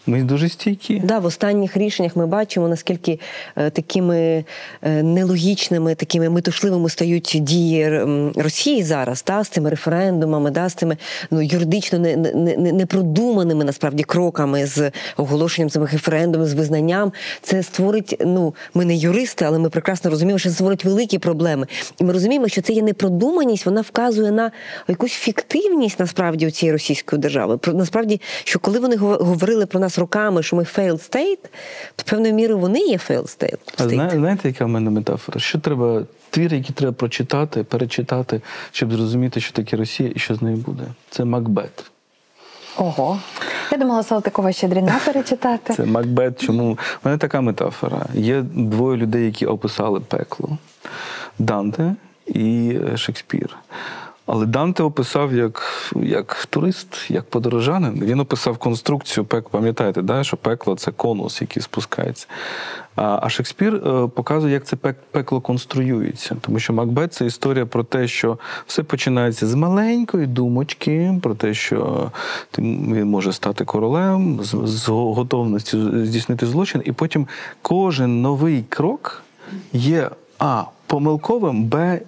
Ми дуже стійкі. Да, в останніх рішеннях ми бачимо, наскільки е, такими е, нелогічними, такими метушливими стають дії Росії зараз, та, з цими референдумами, да, з цими ну, юридично не, не, не- непродуманими насправді кроками з оголошенням цих референдумів, з визнанням. Це створить. Ну, ми не юристи, але ми прекрасно розуміємо, що це створить великі проблеми. І ми розуміємо, що це є непродуманість, вона вказує на якусь фіктивність насправді у цієї російської держави. Насправді, що коли вони гов- говорили про нас роками, що ми failed state, то певною мірою вони є failed state. А зна- знаєте, яка в мене метафора? Що треба, твір, який треба прочитати, перечитати, щоб зрозуміти, що таке Росія і що з нею буде? Це Макбет. Ого. Я думала Салтикова Щедріна перечитати. Це Макбет. Чому? У мене така метафора. Є двоє людей, які описали пекло: Данте і Шекспір. Але Данте описав як, як турист, як подорожанин. Він описав конструкцію пек. Пам'ятаєте, да, що пекло це конус, який спускається. А, Шекспір е, показує, як це пек- пекло конструюється. Тому що Макбет це історія про те, що все починається з маленької думочки, про те, що він може стати королем, з, готовністю здійснити злочин, і потім кожен новий крок є а помилковим, б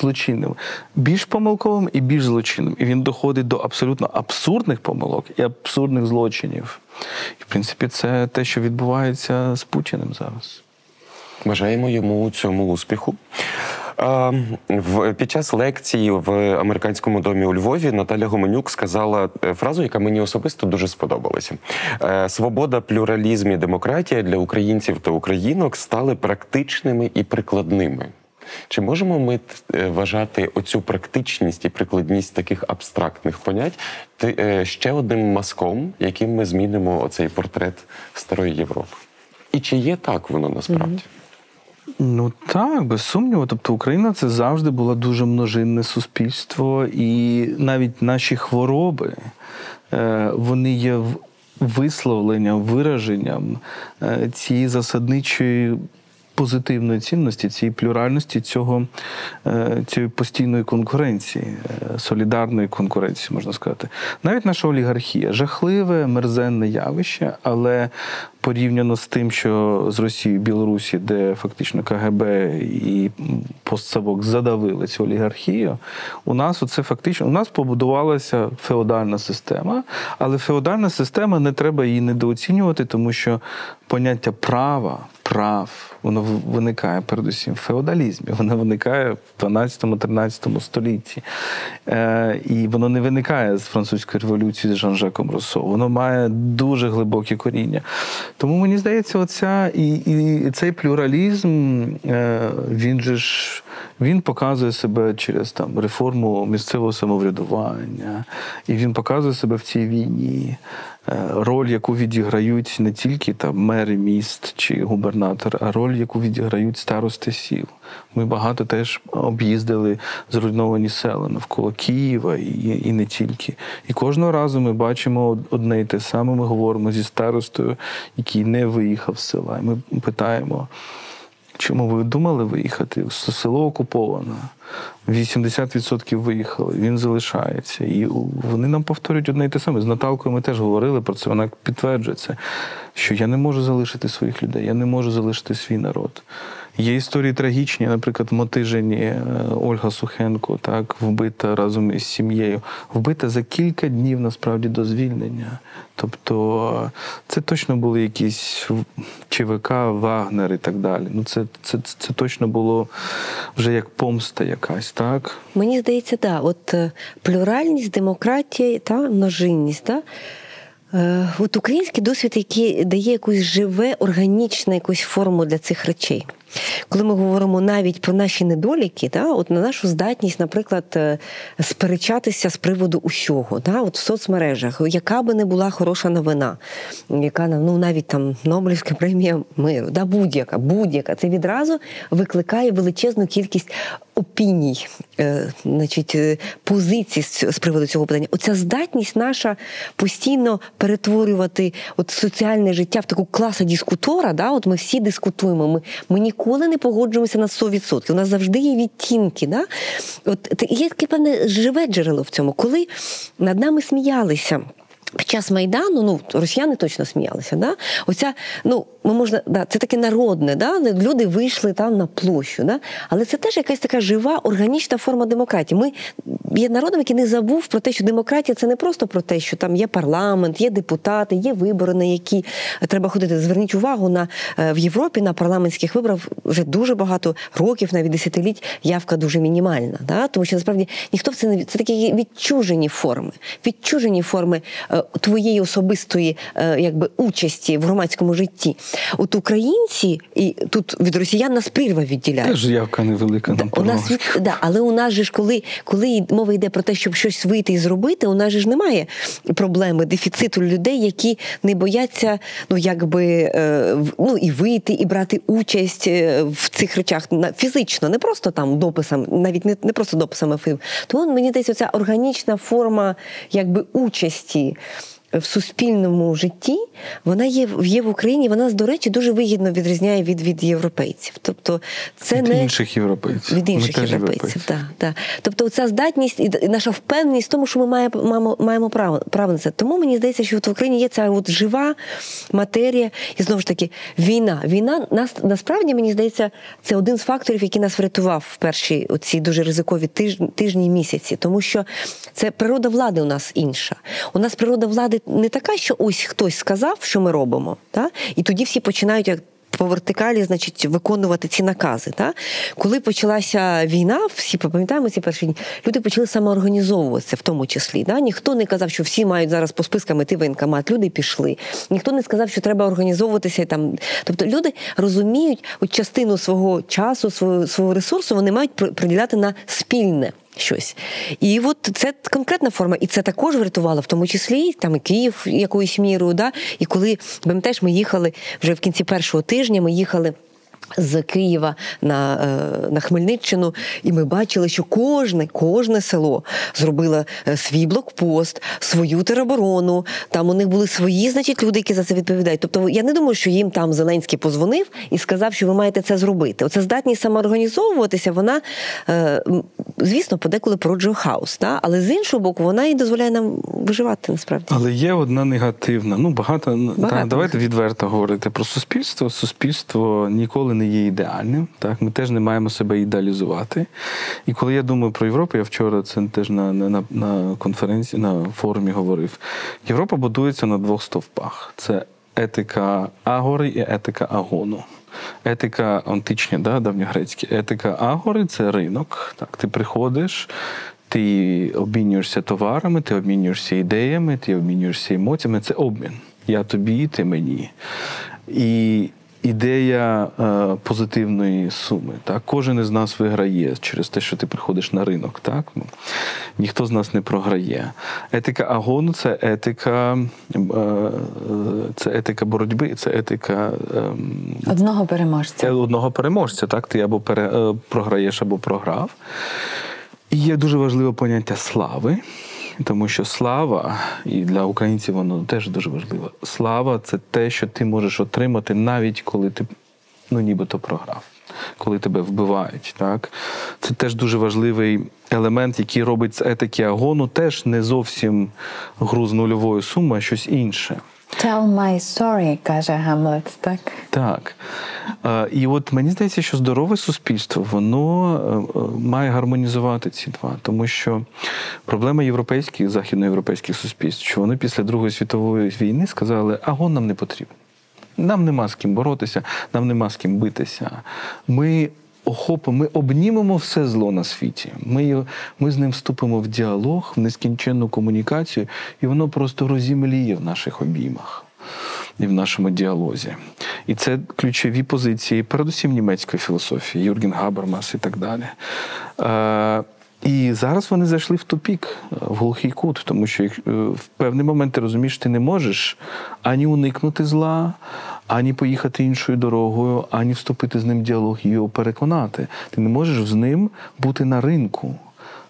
злочинним, більш помилковим і більш злочинним. І він доходить до абсолютно абсурдних помилок і абсурдних злочинів. І, в принципі, це те, що відбувається з Путіним зараз. Бажаємо йому цьому успіху. В, під час лекції в американському домі у Львові Наталя Гуменюк сказала е, фразу, яка мені особисто дуже сподобалася. Е, Свобода, плюралізм і демократія для українців та українок стали практичними і прикладними. Чи можемо ми е, вважати оцю практичність і прикладність таких абстрактних понять е, ще одним мазком, яким ми змінимо оцей портрет старої Європи? І чи є так воно насправді? Ну так, без сумніву. Тобто Україна це завжди було дуже множинне суспільство, і навіть наші хвороби е, вони є висловленням, вираженням цієї засадничої. Позитивної цінності цієї плюральності, цього е, цієї постійної конкуренції, е, солідарної конкуренції, можна сказати. Навіть наша олігархія жахливе, мерзенне явище, але порівняно з тим, що з Росією, Білорусі, де фактично КГБ і постсавок задавили цю олігархію, у нас оце фактично у нас побудувалася феодальна система, але феодальна система не треба її недооцінювати, тому що поняття права, прав, воно виникає передусім в феодалізмі, воно виникає в 12-13 столітті. Е, і воно не виникає з французької революції з Жан-Жаком Руссо. Воно має дуже глибокі коріння. Тому мені здається, оця і, і цей плюралізм, е, він же ж він показує себе через там реформу місцевого самоврядування, і він показує себе в цій війні. Е, Роль, яку відіграють не тільки там мери міст чи губернатор, а роль, яку відіграють старости сіл. Ми багато теж об'їздили зруйновані села навколо Києва і, і не тільки. І кожного разу ми бачимо одне і те саме. Ми говоримо зі старостою, який не виїхав з села. І ми питаємо. Чому ви думали виїхати? Село окуповане. 80% виїхали, він залишається. І вони нам повторюють одне і те саме. З Наталкою ми теж говорили про це, вона підтверджує це, що я не можу залишити своїх людей, я не можу залишити свій народ. Є історії трагічні, наприклад, в Мотижині е, Ольга Сухенко, так, вбита разом із сім'єю, вбита за кілька днів насправді до звільнення. Тобто це точно були якісь ЧВК, Вагнер і так далі. Ну це, це, це точно було вже як помста якась, так? Мені здається, да, от е, плюральність, демократія та множинність. Е, От український досвід, який дає якусь живе, органічну якусь форму для цих речей. Коли ми говоримо навіть про наші недоліки, да, от на нашу здатність, наприклад, е, сперечатися з приводу усього, да, от в соцмережах, яка би не була хороша новина, яка ну навіть там Нобелівська премія миру, да, будь-яка, будь-яка, це відразу викликає величезну кількість опіній, е, значить, е, позицій з, приводу цього питання. Оця здатність наша постійно перетворювати от соціальне життя в таку класу дискутора. Да? От ми всі дискутуємо. Ми, ми ніколи не погоджуємося на 100%. У нас завжди є відтінки. Да? От є таке певне живе джерело в цьому, коли над нами сміялися. Під час Майдану, ну росіяни точно сміялися, да? Оця, ну, ми можна, да, це таке народне, да? люди вийшли там на площу, да? але це теж якась така жива, органічна форма демократії. Ми є народом, який не забув про те, що демократія це не просто про те, що там є парламент, є депутати, є вибори, на які треба ходити. Зверніть увагу на е, в Європі на парламентських виборах вже дуже багато років, навіть десятиліть, явка дуже мінімальна. Да? Тому що насправді ніхто в це не це такі відчужені форми, відчужені форми е, твоєї особистої е, якби участі в громадському житті. От українці і тут від росіян нас прірва відділяє. Теж явка невелика нам У нас від, да, але у нас же ж, коли, коли мова йде про те, щоб щось вийти і зробити, у нас же ж немає проблеми дефіциту людей, які не бояться ну якби е, ну і вийти, і брати участь е, в цих речах фізично, не просто там дописом, навіть не, не просто дописами фільм. Тому мені здається, ця органічна форма якби участі. В суспільному житті вона є, є в Україні. Вона до речі, дуже вигідно відрізняє від, від європейців. Тобто, це від не інших європейців. від інших теж європейців. Так, так. Тобто, ця здатність і і наша впевненість в тому, що ми маємо, маємо, маємо право, право на це. Тому мені здається, що от в Україні є ця от жива матерія, і знову ж таки, війна. Війна нас насправді мені здається, це один з факторів, який нас врятував в перші оці дуже ризикові тижні, тижні місяці, тому що це природа влади у нас інша. У нас природа влади не така, що ось хтось сказав, що ми робимо, та? і тоді всі починають як по вертикалі, значить, виконувати ці накази. Та? Коли почалася війна, всі пам'ятаємо ці перші дні, люди почали самоорганізовуватися, в тому числі. Да? Ніхто не казав, що всі мають зараз по спискам іти воєнкомат. Люди пішли. Ніхто не сказав, що треба організовуватися там. Тобто люди розуміють от частину свого часу, свого, свого ресурсу, вони мають приділяти на спільне. Щось. І от це конкретна форма, і це також врятувало, в тому числі там і Київ якоюсь мірою. Да? І коли пам'ятаєш, ми їхали вже в кінці першого тижня, ми їхали. З Києва на, е, на Хмельниччину, і ми бачили, що кожне, кожне село зробило е, свій блокпост, свою тероборону. Там у них були свої, значить, люди, які за це відповідають. Тобто, я не думаю, що їм там Зеленський позвонив і сказав, що ви маєте це зробити. Оця здатність самоорганізовуватися, вона, е, звісно, подеколи породжує хаос. Та? Але з іншого боку, вона і дозволяє нам виживати насправді. Але є одна негативна. Ну, багато, Багато. Та, давайте відверто говорити про суспільство. Суспільство ніколи не є ідеальним. Так, ми теж не маємо себе ідеалізувати. І коли я думаю про Європу, я вчора це теж на, на- на конференції, на форумі говорив. Європа будується на двох стовпах: це етика агори і етика агону. Етика античня, да, давньогрецька. Етика агори це ринок. Так, ти приходиш, ти обмінюєшся товарами, ти обмінюєшся ідеями, ти обмінюєшся емоціями. Це обмін. Я тобі, ти мені. І ідея е, позитивної суми. Так? Кожен із нас виграє через те, що ти приходиш на ринок. Так? Ну, ніхто з нас не програє. Етика агону це етика, е, е, це етика боротьби, це етика. ем, Одного переможця. одного переможця, так? Ти або пере, е, програєш, або програв. І є дуже важливе поняття слави, тому що слава, і для українців воно теж дуже важливо. Слава це те, що ти можеш отримати, навіть коли ти ну, нібито програв. коли тебе вбивають. Так? Це теж дуже важливий елемент, який робить з етики агону, теж не зовсім гру з нульової суми, а щось інше. Tell my story, каже Гамлет, так? Так. Е, І от мені здається, що здорове суспільство воно е, е, має гармонізувати ці два, тому що проблема європейських, західноєвропейських суспільств, що вони після Другої світової війни сказали, агон нам не потрібен. Нам нема з ким боротися, нам нема з ким битися. Ми охопимо, ми обнімемо все зло на світі. Ми, ми з ним вступимо в діалог, в нескінченну комунікацію, і воно просто розімліє в наших обіймах і в нашому діалозі. І це ключові позиції, передусім німецької філософії, Юрген Габермас і так далі. Е, і зараз вони зайшли в тупік, в глухий кут, тому що е, в певний момент ти розумієш, ти не можеш ані уникнути зла, ані поїхати іншою дорогою, ані вступити з ним в діалог і його переконати. Ти не можеш з ним бути на ринку.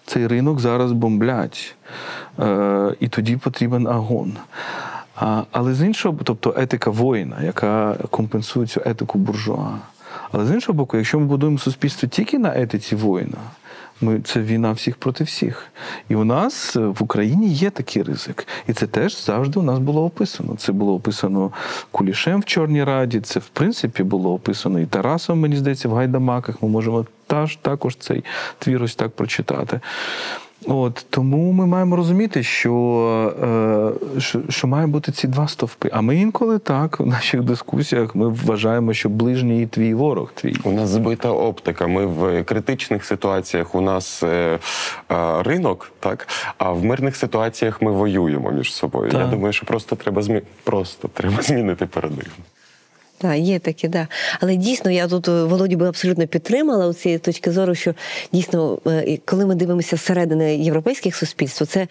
Цей ринок зараз бомблять, е, і тоді потрібен агон. А, але з іншого, тобто етика воїна, яка компенсує цю етику буржуа. Але з іншого боку, якщо ми будуємо суспільство тільки на етиці воїна, ми, це війна всіх проти всіх. І у нас е, в Україні є такий ризик. І це теж завжди у нас було описано. Це було описано Кулішем в Чорній Раді, це в принципі було описано і Тарасом, мені здається, в Гайдамаках. Ми можемо та- також цей твір ось так прочитати. От тому ми маємо розуміти, що, е, що, що має бути ці два стовпи. А ми інколи так в наших дискусіях ми вважаємо, що ближній твій ворог твій. У нас збита оптика. Ми в критичних ситуаціях у нас е, е, ринок, так а в мирних ситуаціях ми воюємо між собою. Я думаю, що просто треба змі... просто треба змінити парадигму. Так, є таке, да. Але дійсно, я тут е, Володю би абсолютно підтримала у цієї точки зору, що дійсно, е, коли ми дивимося зсередини європейських суспільств, це,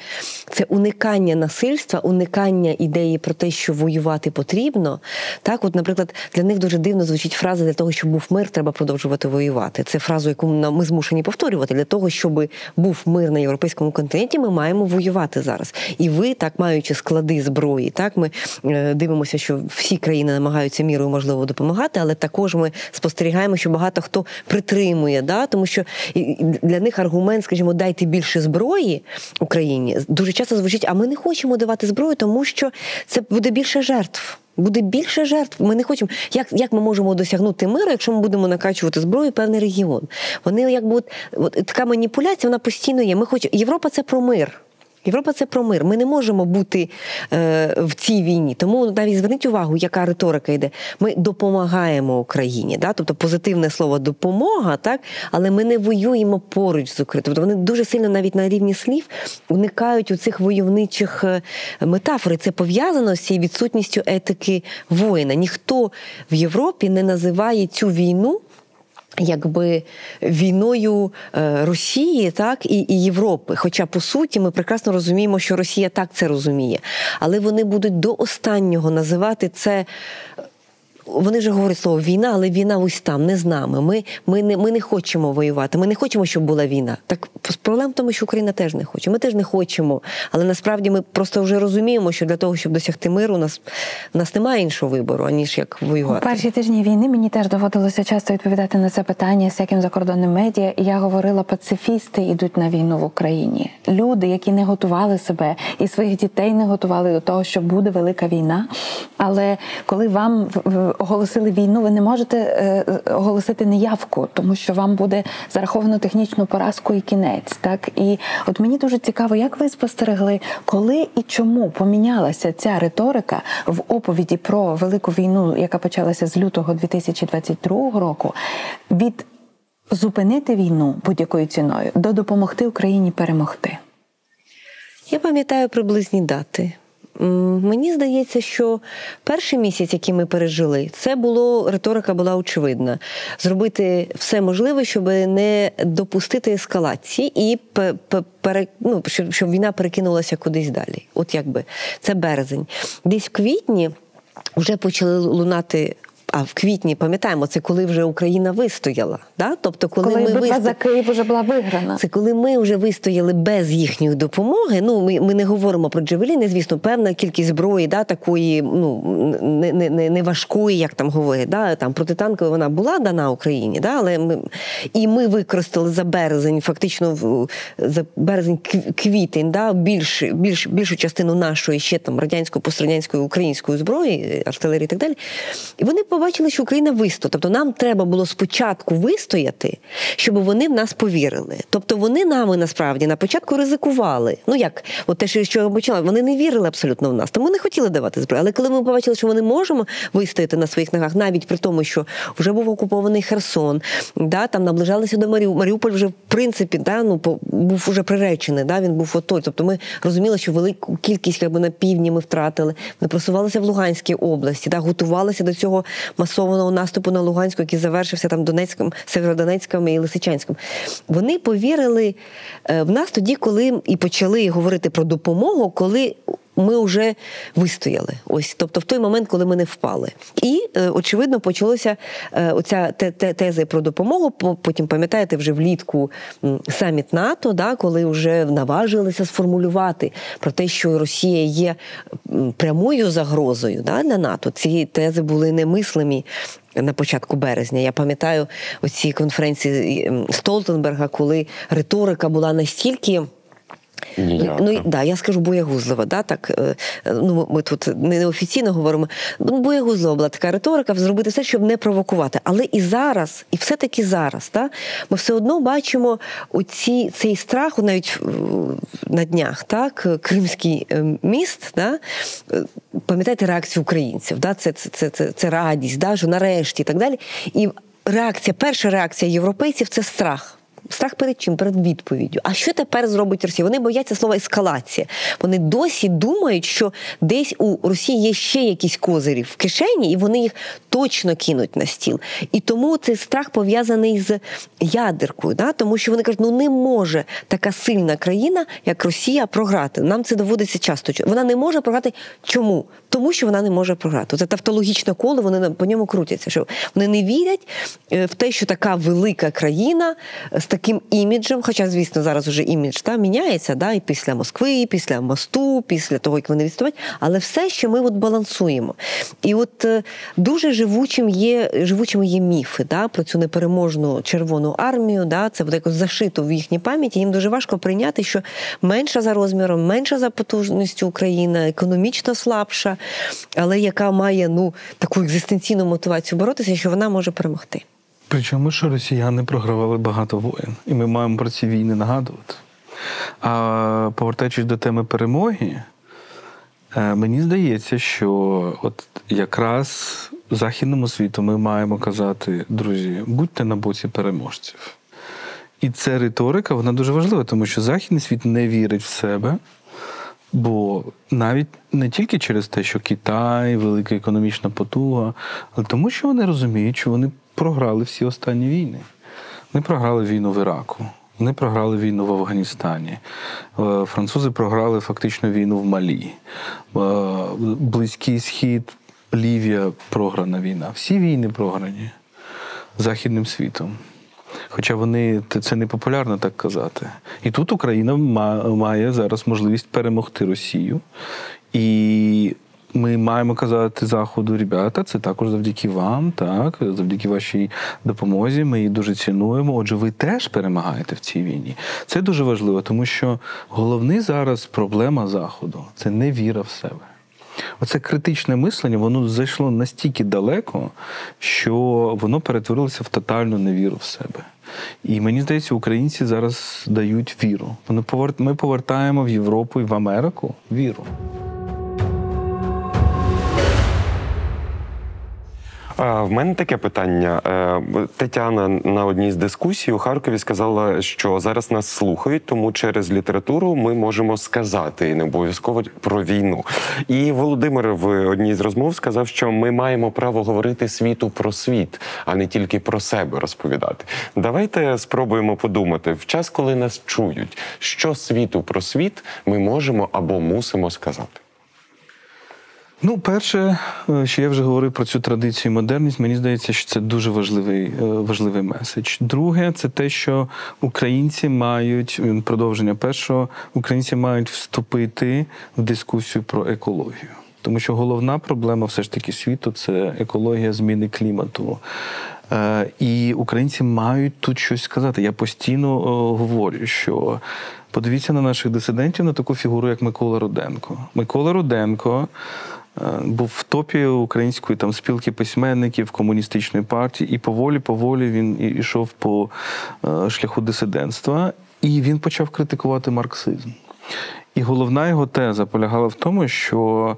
це уникання насильства, уникання ідеї про те, що воювати потрібно. Так, от, наприклад, для них дуже дивно звучить фраза для того, щоб був мир, треба продовжувати воювати. Це фразу, яку ми змушені повторювати. Для того, щоб був мир на європейському континенті, ми маємо воювати зараз. І ви, так маючи склади зброї, так ми е, дивимося, що всі країни намагаються мірою можливо допомагати, але також ми спостерігаємо, що багато хто притримує, да? тому що для них аргумент, скажімо, дайте більше зброї Україні, дуже часто звучить, а ми не хочемо давати зброю, тому що це буде більше жертв. Буде більше жертв. Ми не хочемо. Як, як ми можемо досягнути миру, якщо ми будемо накачувати зброю певний регіон? Вони якби от, от така маніпуляція, вона постійно є. Ми хочемо Європа це про мир. Європа це про мир. Ми не можемо бути е, в цій війні. Тому навіть зверніть увагу, яка риторика йде. Ми допомагаємо Україні, да? тобто позитивне слово допомога, так але ми не воюємо поруч з Україною. Тобто вони дуже сильно навіть на рівні слів уникають у цих войовничих е, метафор. Це пов'язано з цією відсутністю етики воїна. Ніхто в Європі не називає цю війну якби війною е, Росії, так і, і Європи. Хоча по суті ми прекрасно розуміємо, що Росія так це розуміє, але вони будуть до останнього називати це. Вони ж говорять слово війна, але війна ось там, не з нами. Ми, ми, не, ми не хочемо воювати. Ми не хочемо, щоб була війна. Так проблема в тому, що Україна теж не хоче. Ми теж не хочемо. Але насправді ми просто вже розуміємо, що для того, щоб досягти миру, у нас, у нас немає іншого вибору, аніж як У воювати. перші тижні війни мені теж доводилося часто відповідати на це питання з яким закордонним медіа. І я говорила, пацифісти йдуть на війну в Україні. Люди, які не готували себе і своїх дітей не готували до того, що буде велика війна. Але коли вам оголосили війну, ви не можете е, оголосити неявку, тому що вам буде зараховано технічну поразку і кінець. Так і от мені дуже цікаво, як ви спостерегли, коли і чому помінялася ця риторика в оповіді про велику війну, яка почалася з лютого 2022 року, від зупинити війну будь-якою ціною до допомогти Україні перемогти. Я пам'ятаю приблизні дати. Мені здається, що перший місяць, який ми пережили, це було риторика була очевидна. Зробити все можливе, щоб не допустити ескалації і пе- пе- пере, ну, щоб, щоб війна перекинулася кудись далі. От якби це березень. Десь в квітні вже почали лунати а в квітні пам'ятаємо, це коли вже Україна вистояла. Да? Тобто, коли, Коли ми битва висто... за Київ вже була виграна. Це коли ми вже вистояли без їхньої допомоги. Ну ми, ми не говоримо про джевеліни, звісно, певна кількість зброї, да, такої ну не, не, не, не важкої, як там говорять. Да, там протитанкової вона була дана Україні, да, але ми і ми використали за березень, фактично за березень квітень, да, більш, більш, більшу частину нашої ще там радянської, пострадянської української зброї, артилерії і так далі. І вони побачили, що Україна вистояла. Тобто нам треба було спочатку вистояти, щоб вони в нас повірили. Тобто вони нами насправді на початку ризикували. Ну як, от те, що я почала, вони не вірили абсолютно в нас, тому не хотіли давати зброю. Але коли ми побачили, що вони можемо вистояти на своїх ногах, навіть при тому, що вже був окупований Херсон, да, там наближалися до Маріуполя. Маріуполь вже в принципі да, ну, був уже приречений, да, він був отой. Тобто ми розуміли, що велику кількість якби, на півдні ми втратили. Ми просувалися в Луганській області, да, готувалися до цього масованого наступу на Луганську, який завершився там Донецьком, Северодонецьком і Лисичанськом. Вони повірили е, в нас тоді, коли і почали говорити про допомогу, коли. Ми вже вистояли, ось тобто в той момент, коли ми не впали, і е, очевидно почалося е, оця те, те, тези про допомогу. Потім пам'ятаєте, вже влітку саміт НАТО, да, коли вже наважилися сформулювати про те, що Росія є прямою загрозою да, для НАТО. Ці тези були немислимі на початку березня. Я пам'ятаю оці конференції Столтенберга, коли риторика була настільки. Ніяка. Ну, да, я скажу боягузлива, да, так, е, ну, ми- тут не неофіційно говоримо. Ну, боягузлива була така риторика, зробити все, щоб не провокувати. Але і зараз, і все-таки зараз, да, ми все одно бачимо оці, цей страх, навіть е, на днях, так, Кримський е, міст, да, пам'ятаєте реакцію українців, да, це, це, це, це, це радість, да, що нарешті і так далі. І реакція, перша реакція європейців це страх. Страх перед чим? Перед відповіддю. А що тепер зробить Росія? Вони бояться слова ескалація. Вони досі думають, що десь у Росії є ще якісь козирі в кишені, і вони їх точно кинуть на стіл. І тому цей страх пов'язаний з ядеркою, да? тому що вони кажуть, ну не може така сильна країна, як Росія, програти. Нам це доводиться часто. Вона не може програти. Чому? Тому що вона не може програти. Це тавтологічне коло, вони по ньому крутяться. Що вони не вірять е, в те, що така велика країна е, з таким іміджем, хоча, звісно, зараз уже імідж та, міняється, да, і після Москви, і після мосту, після того, як вони відступають, але все ще ми от балансуємо. І от е, дуже живучим є, живучими є міфи да, про цю непереможну червону армію. Да, це буде якось зашито в їхній пам'яті. Їм дуже важко прийняти, що менша за розміром, менша за потужністю Україна, економічно слабша, але яка має ну, таку екзистенційну мотивацію боротися, що вона може перемогти. Причому, що росіяни програвали багато воєн, і ми маємо про ці війни нагадувати. А повертаючись до теми перемоги, е, мені здається, що от якраз західному світу ми маємо казати, друзі, будьте на боці переможців. І ця риторика вона дуже важлива, тому що західний світ не вірить в себе. Бо навіть не тільки через те, що Китай, велика економічна потуга, але тому, що вони розуміють, що вони програли всі останні війни. Вони програли війну в Іраку, вони програли війну в Афганістані. Е, Французи програли фактично війну в Малі. Е, Близький Схід, Лівія програна війна. Всі війни програні західним світом. Хоча вони це не популярно так казати. І тут Україна має зараз можливість перемогти Росію. І ми маємо казати Заходу, ребята, це також завдяки вам, так, завдяки вашій допомозі. Ми її дуже цінуємо. Отже, ви теж перемагаєте в цій війні. Це дуже важливо, тому що головний зараз проблема Заходу це невіра в себе. Оце критичне мислення, воно зайшло настільки далеко, що воно перетворилося в тотальну невіру в себе. І мені здається, українці зараз дають віру. Ми повертаємо в Європу і в Америку віру. В мене таке питання. Е, Тетяна на одній з дискусій у Харкові сказала, що зараз нас слухають, тому через літературу ми можемо сказати і не обов'язково про війну. І Володимир в одній з розмов сказав, що ми маємо право говорити світу про світ, а не тільки про себе розповідати. Давайте спробуємо подумати в час, коли нас чують, що світу про світ ми можемо або мусимо сказати. Ну, перше, е, що я вже говорив про цю традицію і модерність, мені здається, що це дуже важливий, е, важливий меседж. Друге, це те, що українці мають продовження першого, українці мають вступити в дискусію про екологію. Тому що головна проблема все ж таки світу це екологія зміни клімату. Е, І українці мають тут щось сказати. Я постійно говорю, що подивіться на наших дисидентів на таку фігуру, як Микола Руденко. Микола Руденко був в топі української там спілки письменників комуністичної партії, і поволі, поволі він ішов по е, шляху дисидентства, і він почав критикувати марксизм. І головна його теза полягала в тому, що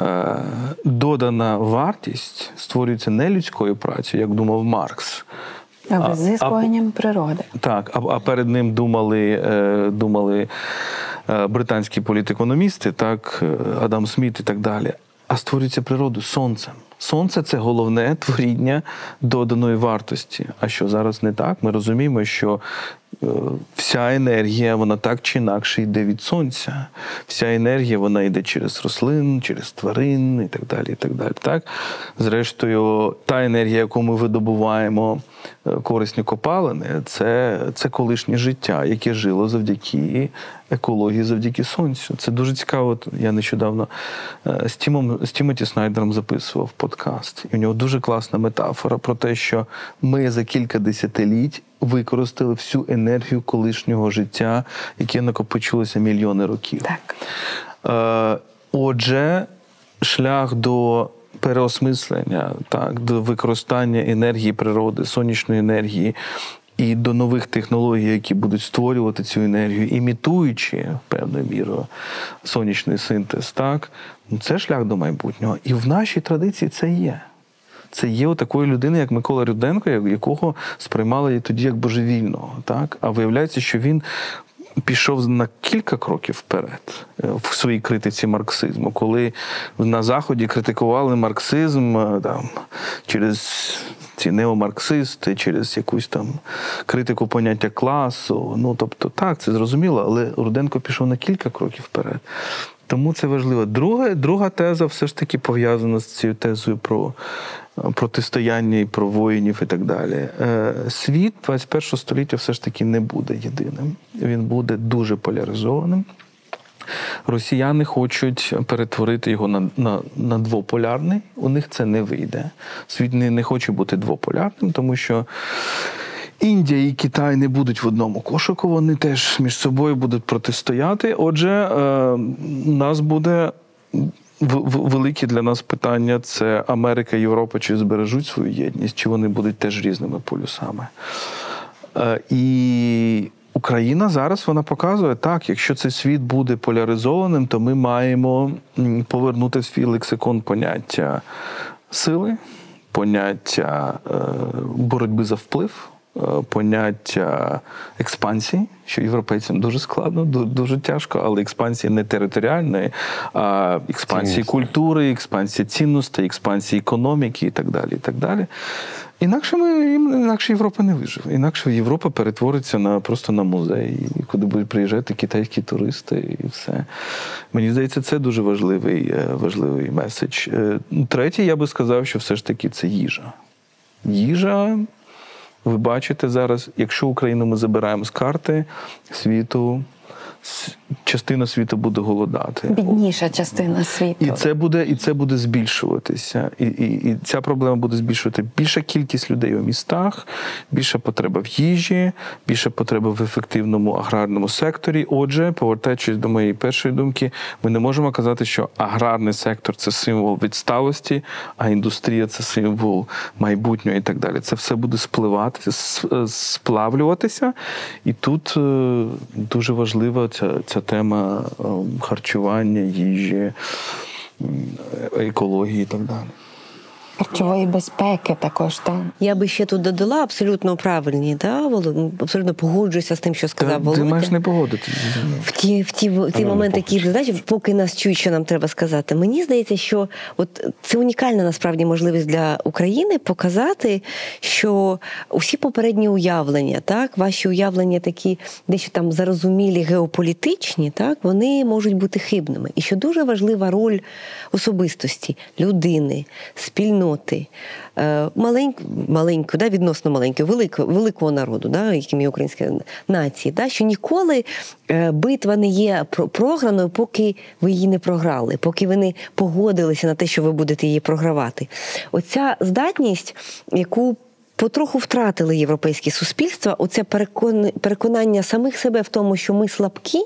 е, додана вартість створюється не людською працею, як думав Маркс. А А- визискуванням природи. Так, а, а перед ним думали, е, думали е, британські політекономісти, так, е, Адам Сміт і так далі. А створюється природу сонцем. Сонце це головне творіння доданої вартості. А що зараз не так? Ми розуміємо, що вся енергія, вона так чи інакше йде від сонця. Вся енергія вона йде через рослин, через тварин і так далі. І так далі. Так? Зрештою, та енергія, яку ми видобуваємо, е, корисні копалини, це, це колишнє життя, яке жило завдяки екології, завдяки сонцю. Це дуже цікаво. Я нещодавно е, з Тімом з Тімоті Снайдером записував подкаст. І у нього дуже класна метафора про те, що ми за кілька десятиліть використали всю енергію колишнього життя, яке накопичилося мільйони років. Так. Е, Отже, шлях до переосмислення, так, до використання енергії природи, сонячної енергії і до нових технологій, які будуть створювати цю енергію, імітуючи певною мірою сонячний синтез, так, це шлях до майбутнього. І в нашій традиції це є. Це є такої людини, як Микола Руденко, як- якого сприймали тоді як божевільного. Так? А виявляється, що він пішов на кілька кроків вперед е, в своїй критиці марксизму, коли на Заході критикували марксизм е, там, через ці неомарксисти, через якусь там критику поняття класу. Ну тобто, так, це зрозуміло, але Руденко пішов на кілька кроків вперед. Тому це важливо. Друга, друга теза все ж таки пов'язана з цією тезою про протистояння і про воїнів і так далі. Е, Світ 21 століття все ж таки не буде єдиним. Він буде дуже поляризованим. Росіяни хочуть перетворити його на, на, на двополярний. У них це не вийде. Світ не, не хоче бути двополярним, тому що Індія і Китай не будуть в одному кошику, вони теж між собою будуть протистояти. Отже, е, нас буде. Великі для нас питання це Америка Європа чи збережуть свою єдність, чи вони будуть теж різними полюсами. Е, І Україна зараз вона показує так, якщо цей світ буде поляризованим, то ми маємо повернути свій лексикон поняття сили, поняття е, боротьби за вплив. Е, Поняття експансії, що європейцям дуже складно, дуже тяжко, але експансії не територіальної, а експансії Цінностей. культури, експансії цінностей, експансії економіки і так далі. І так далі. Інакше ми інакше Європа не виживе. Інакше Європа перетвориться на просто на музей, куди будуть приїжджати китайські туристи, і все. Мені здається, це дуже важливий, е, важливий меседж. Е, Третє, я би сказав, що все ж таки це їжа. Їжа. Ви бачите зараз, якщо Україну ми забираємо з карти світу, частина світу буде голодати. Бідніша частина світу. І це буде, і це буде збільшуватися. І, і, і ця проблема буде збільшувати більша кількість людей у містах, більша потреба в їжі, більша потреба в ефективному аграрному секторі. Отже, повертаючись до моєї першої думки, ми не можемо казати, що аграрний сектор це символ відсталості, а індустрія це символ майбутнього і так далі. Це все буде спливати, е, сплавлюватися. І тут е, дуже важлива ця, ця тема е, харчування, їжі, екології і так далі. Харчової безпеки також там. Я би ще тут додала абсолютно правильні, да, абсолютно погоджуюся з тим, що сказав Ти Володя. маєш не погодитися. В ті, в ті, в ті моменти, які задачі, поки нас чують, що нам треба сказати. Мені здається, що от це унікальна насправді можливість для України показати, що усі попередні уявлення, так, ваші уявлення такі дещо там зарозумілі геополітичні, так, вони можуть бути хибними. І що дуже важлива роль особистості, людини, спільноти, е, маленьку, маленьку, да, відносно маленьку, великого, великого народу, да, яким є українська нація, да, що ніколи е, битва не є програною, поки ви її не програли, поки ви не погодилися на те, що ви будете її програвати. Оця здатність, яку Потроху втратили європейські суспільства. Оце перекон- переконання самих себе в тому, що ми слабкі,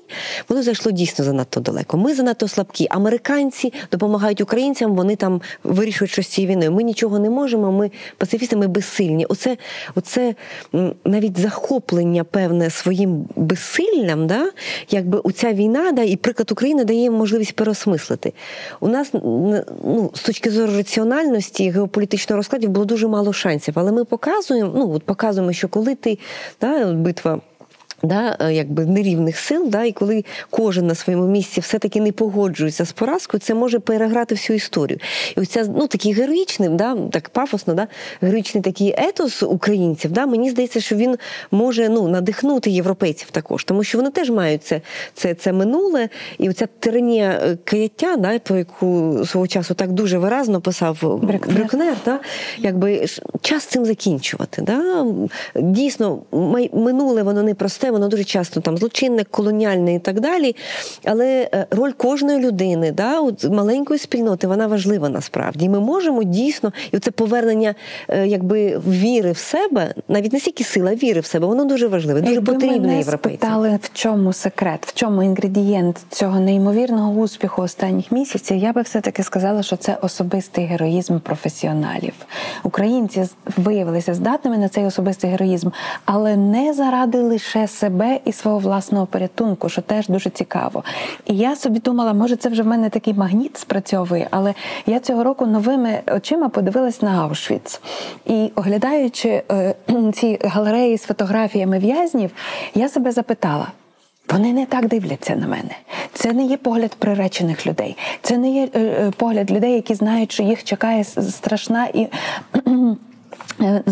воно зайшло дійсно занадто далеко. Ми занадто слабкі. Американці допомагають українцям, вони там вирішують щось цією війною. Ми нічого не можемо. Ми пацифісти, ми безсильні. Оце, оце навіть захоплення певне своїм безсиллям, да? якби оця війна, да, і приклад України дає можливість переосмислити. У нас ну, з точки зору раціональності геополітичного розкладів було дуже мало шансів, але ми показуємо, ну от показуємо, що коли ти да, битва. Да, е, якби нерівних сил, да, і коли кожен на своєму місці все-таки не погоджується з поразкою, це може переграти всю історію. І оця ну такий героїчний, да, так пафосно, да, героїчний такий етос українців, да, мені здається, що він може ну, надихнути європейців також, тому що вони теж мають це, це, це минуле, і оця тиранія е, каяття, да, про яку свого часу так дуже виразно писав Брюкнер. Брюкнер, да, якби час цим закінчувати. Да? Дійсно, минуле воно не просте, воно дуже часто там злочинне, колоніальне і так далі. Але е, роль кожної людини, да, от маленької спільноти, вона важлива насправді. І ми можемо дійсно, і це повернення е, якби віри в себе, навіть не стільки сила, віри в себе, воно дуже важливе, дуже Якби потрібне мене європейцям. спитали, в чому секрет, в чому інгредієнт цього неймовірного успіху останніх місяців, я би все-таки сказала, що це особистий героїзм професіоналів. Українці виявилися здатними на цей особистий героїзм, але не заради лише себе і свого власного порятунку, що теж дуже цікаво. І я собі думала, може, це вже в мене такий магніт спрацьовує, але я цього року новими очима подивилась на Аушвіц. І оглядаючи е, ці галереї з фотографіями в'язнів, я себе запитала. Вони не так дивляться на мене. Це не є погляд приречених людей. Це не є е, е, погляд людей, які знають, що їх чекає страшна і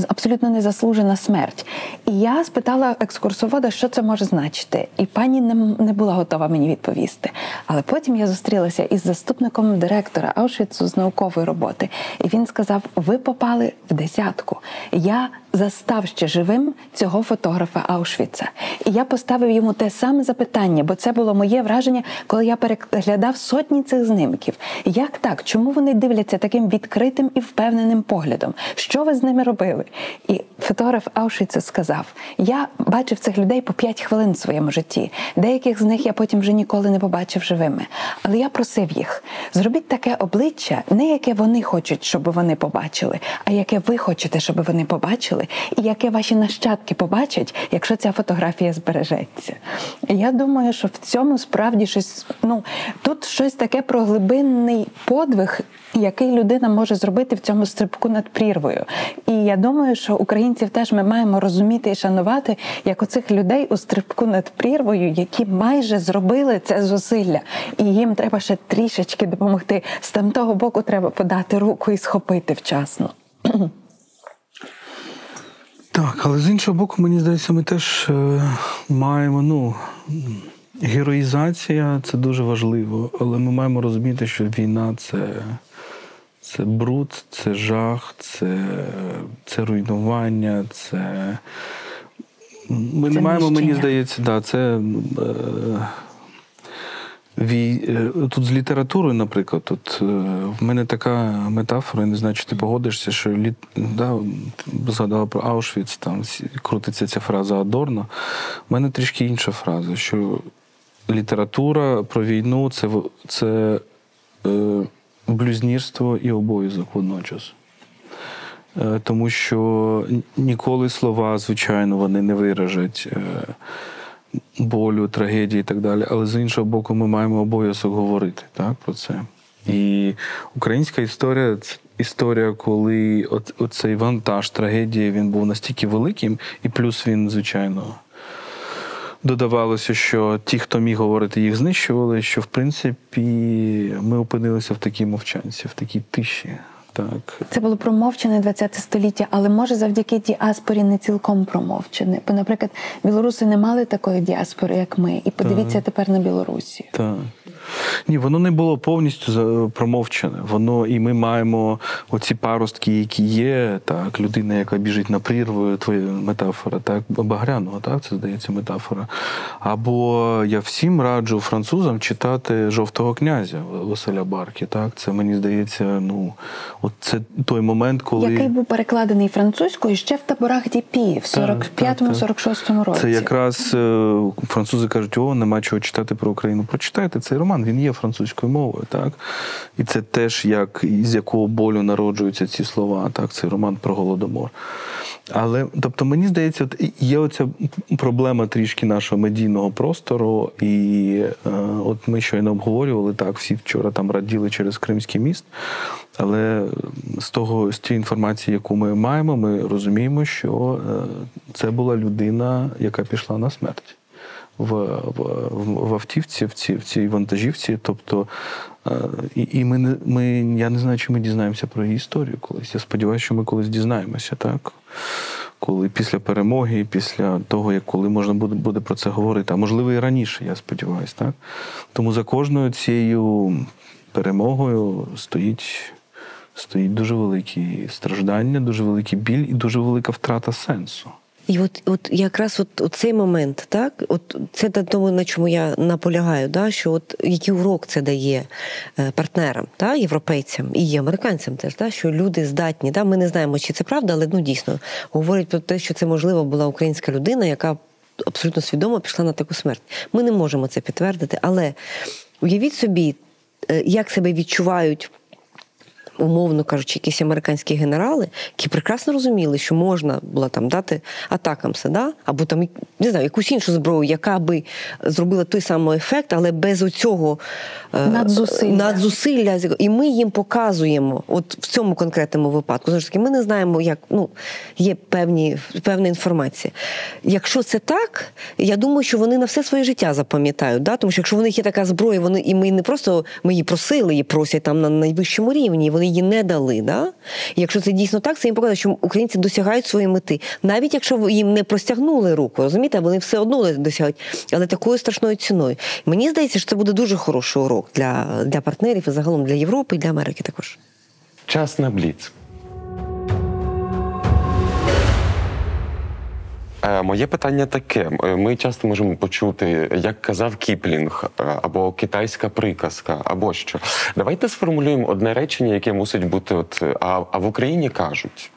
абсолютно незаслужена смерть. І я спитала екскурсовода, що це може значити. І пані не, не була готова мені відповісти. Але потім я зустрілася із заступником директора Аушвіцу з наукової роботи. І він сказав: ви попали в десятку. Я застав ще живим цього фотографа Аушвіца. І я поставив йому те саме запитання, бо це було моє враження, коли я переглядав сотні цих знимків. Як так? Чому вони дивляться таким відкритим і впевненим поглядом? Що ви з ними робили? І фотограф Аушвіца сказав: Я бачив цих людей по 5 хвилин в своєму житті. Деяких з них я потім вже ніколи не побачив живими. Але я просив їх: зробіть таке обличчя, не яке вони хочуть, щоб вони побачили, а яке ви хочете, щоб вони побачили, і яке ваші нащадки побачать, якщо ця фотографія збережеться. І я думаю, що в цьому справді щось ну тут щось таке про глибинний подвиг, який людина може зробити в цьому стрибку над прірвою. І я думаю, що українців теж ми маємо розуміти і шанувати як оцих людей у стрибку над прірвою, які майже зробили це зусилля, і їм треба ще трішечки допомогти. З тамтого боку треба подати руку і схопити вчасно. Так, але з іншого боку, мені здається, ми теж е, маємо ну. Героїзація це дуже важливо, але ми маємо розуміти, що війна це, це бруд, це жах, це, це руйнування, це. Ми Це не маємо, мені здається, да, це. Е, е, Тут з літературою, наприклад, тут е, в мене така метафора, я не знаю, чи ти погодишся, що літ... да, згадала про Аушвіц, там крутиться ця фраза Адорно. У мене трішки інша фраза, що література про війну це, це е, блюзнірство і обов'язок водночас. Е, Тому що ніколи слова, звичайно, вони не виражать е, болю, трагедії і так далі. Але з іншого боку, ми маємо обов'язок говорити так, про це. І українська історія це, історія, коли оцей вантаж трагедії він був настільки великим, і плюс він, звичайно, додавалося, що ті, хто міг говорити, їх знищували, що в принципі ми опинилися в такій мовчанці, в такій тиші. Так. Це було промовчене 20 століття, але може завдяки діаспорі не цілком промовчене. Бо, наприклад, білоруси не мали такої діаспори, як ми. І подивіться тепер на Білорусі. Так. Ні, воно не було повністю промовчене. Воно і ми маємо оці паростки, які є. Так, людина, яка біжить на прірву, твоя метафора, так, Багряного, так, це здається метафора. Або я всім раджу французам читати жовтого князя Василя Барки. Так, це мені здається, ну, от це той момент, коли. Який був перекладений французькою ще в таборах Діпі в Так, так, 45-46 році. Це якраз е, французи кажуть, о, нема чого читати про Україну. Прочитайте цей роман, він є французькою мовою, так? І це теж як з якого болю народжуються ці слова, так, цей роман про голодомор. Але тобто мені здається, от є оця проблема трішки нашого медійного простору, і е, от ми щойно обговорювали так, всі вчора там раділи через Кримський міст. Але з того з тієї інформації, яку ми маємо, ми розуміємо, що е, це була людина, яка пішла на смерть в, в, в автівці, в цій, в цій вантажівці. Тобто, е, і, і ми, ми, я не знаю, чи ми дізнаємося про її історію колись. Я сподіваюся, що ми колись дізнаємося, так? Коли після перемоги, після того, як коли можна буде, буде про це говорити, а можливо і раніше, я сподіваюся, так? Тому за кожною цією перемогою стоїть, стоїть дуже великі страждання, дуже великий біль і дуже велика втрата сенсу. І от, от якраз от, от цей момент, так, от це тому, на чому я наполягаю, да, що от який урок це дає е, партнерам, да, європейцям і американцям теж, да, що люди здатні. Да, ми не знаємо, чи це правда, але ну дійсно говорять про те, що це можливо була українська людина, яка абсолютно свідомо пішла на таку смерть. Ми не можемо це підтвердити, але уявіть собі, е, як себе відчувають умовно кажучи, якісь американські генерали, які прекрасно розуміли, що можна було там дати атакамса, да? або там не знаю, якусь іншу зброю, яка би зробила той самий ефект, але без оцього е, Надзусилля. надзусилля. І ми їм показуємо, от в цьому конкретному випадку, знову ж таки, ми не знаємо, як ну є певні певна інформація. Якщо це так, я думаю, що вони на все своє життя запам'ятають. Да? Тому що якщо в них є така зброя, вони і ми не просто ми її просили, її просять там на найвищому рівні, і вони її не дали. Да? Якщо це дійсно так, це їм показує, що українці досягають своєї мети, навіть якщо їм не простягнули руку, розумієте, вони все одно досягають, але такою страшною ціною. Мені здається, що це буде дуже хороший урок для, для партнерів і загалом для Європи і для Америки також. Час на бліц. Моє питання таке: Е, ми часто можемо почути, як казав Кіплінг, е, або китайська приказка, або що. Давайте сформулюємо одне речення, яке мусить бути, от е, а, а в Україні кажуть.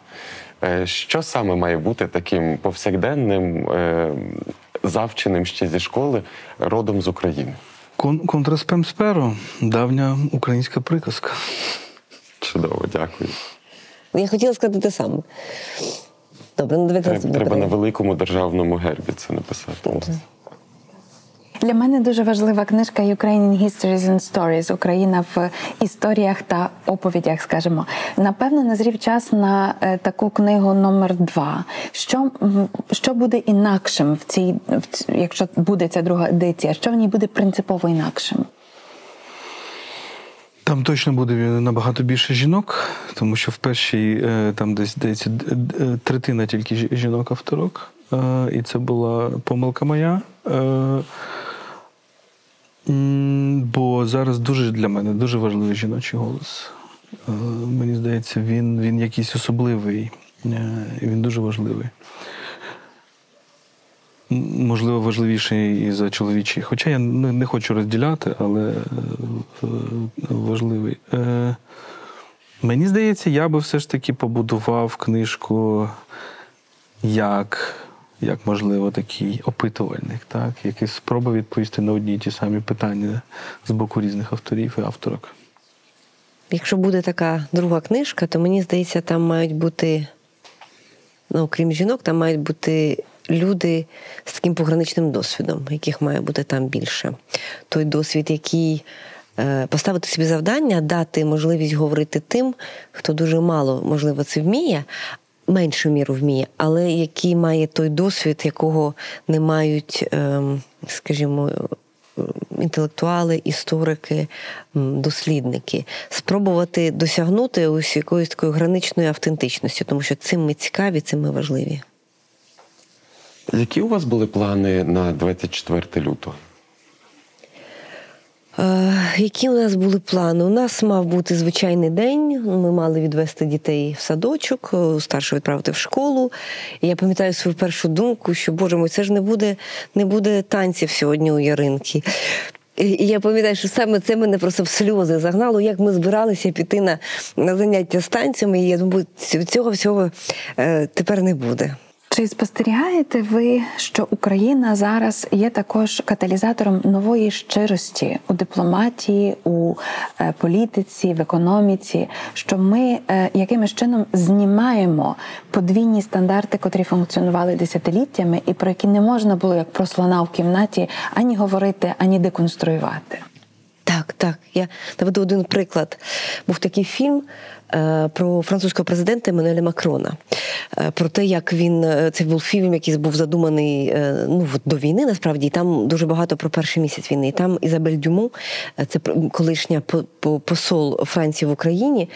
Е, Що саме має бути таким повсякденним, е, завченим ще зі школи, родом з України? Кон- Контраспем давня українська приказка. Чудово, дякую. Я хотіла сказати те саме. Добре, ну давайте Треба, треба на великому державному гербі це написати. Для мене дуже важлива книжка Ukrainian Histories and Stories Україна в історіях та оповідях. Скажімо, напевно, назрів час на е, таку книгу номер два. Що, що буде інакшим в цій, в якщо буде ця друга едиція? Що в ній буде принципово інакшим? Там точно буде набагато більше жінок, тому що в першій е, там десь здається д- третина тільки жінок-авторок. Е, І це була помилка моя. Е, Бо зараз дуже для мене дуже важливий жіночий голос. Е, Мені здається, він, він якийсь особливий, е, він дуже важливий. Можливо, важливіший і за чоловічий. Хоча я не, хочу розділяти, але е, важливий. Е, мені здається, я би все ж таки побудував книжку як, як можливо, такий опитувальник, так? який спроба відповісти на одні й ті самі питання з боку різних авторів і авторок. Якщо буде така друга книжка, то мені здається, там мають бути, ну, окрім жінок, там мають бути люди з таким пограничним досвідом, яких має бути там більше. Той досвід, який е, поставити собі завдання, дати можливість говорити тим, хто дуже мало, можливо, це вміє. Меншу міру вміє, але який має той досвід, якого не мають, ем, скажімо, інтелектуали, історики, дослідники, спробувати досягнути ось якоїсь такої граничної автентичності, тому що цим ми цікаві, цим ми важливі. Які у вас були плани на 24 лютого? Е, Які у нас були плани? У нас мав бути звичайний день. Ми мали відвести дітей в садочок, е, старшого відправити в школу. І я пам'ятаю свою першу думку, що боже мой, це ж не буде, не буде танців сьогодні у Яринки. І я пам'ятаю, що саме це мене просто в сльози загнало, як ми збиралися піти на, на заняття з танцями. І я думаю, цього всього е, тепер не буде. Чи спостерігаєте ви, що Україна зараз є також каталізатором нової щирості у дипломатії, у е, політиці, в економіці? Що ми е, якимось чином знімаємо подвійні стандарти, котрі функціонували десятиліттями, і про які не можна було як про слона в кімнаті ані говорити, ані деконструювати? Так, так. Я наведу один приклад. Був такий фільм про французького президента Еммануеля Макрона. Е, про те, як він е, це був фільм, який був задуманий е, ну, до війни, насправді, і там дуже багато про перший місяць війни. І там Ізабель Дюму, е, це колишня по- по- посол Франції в Україні,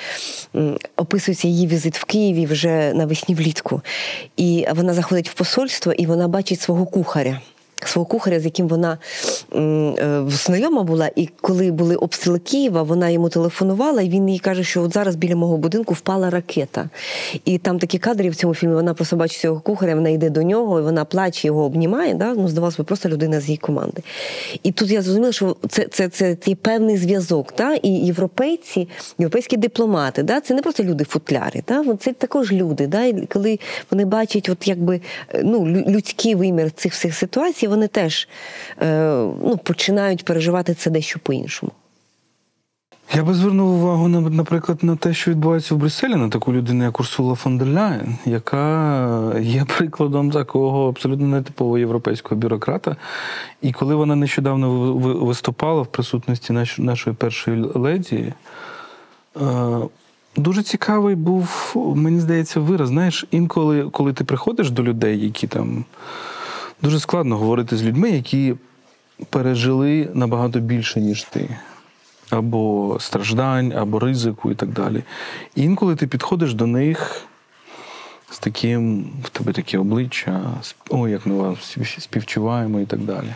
описується її візит в Києві вже навесні влітку. І вона заходить в посольство, і вона бачить свого кухаря свого кухаря, з яким вона е, знайома була, і коли були обстріли Києва, вона йому телефонувала, і він їй каже, що от зараз біля мого будинку впала ракета. І там такі кадри в цьому фільмі. Вона просто бачить цього кухаря, вона йде до нього, і вона плаче, його обнімає. Да? Ну, здавалося б, просто людина з її команди. І тут я зрозуміла, що це, це, це, це певний зв'язок. Да? І європейці, європейські дипломати, да? це не просто люди футляри, да? Це також люди. Да? І коли вони бачать, от якби е, ну, людський вимір цих всіх ситуацій, вони теж е, ну, починають переживати це дещо по-іншому. Я би звернув увагу, на- наприклад, на те, що відбувається в Брюсселі, на таку людину, як Урсула фон дер Ляєн, яка є прикладом такого абсолютно нетипового європейського бюрократа. І коли вона нещодавно ви- ви- виступала в присутності наш- нашої першої леді, е, дуже цікавий був, мені здається, вираз. Знаєш, інколи, коли ти приходиш до людей, які там дуже складно говорити з людьми, які пережили набагато більше, ніж ти або страждань, або ризику і так далі. І інколи ти підходиш до них з таким, в тебе таке обличчя, ой, як ми спів- співчуваємо і так далі.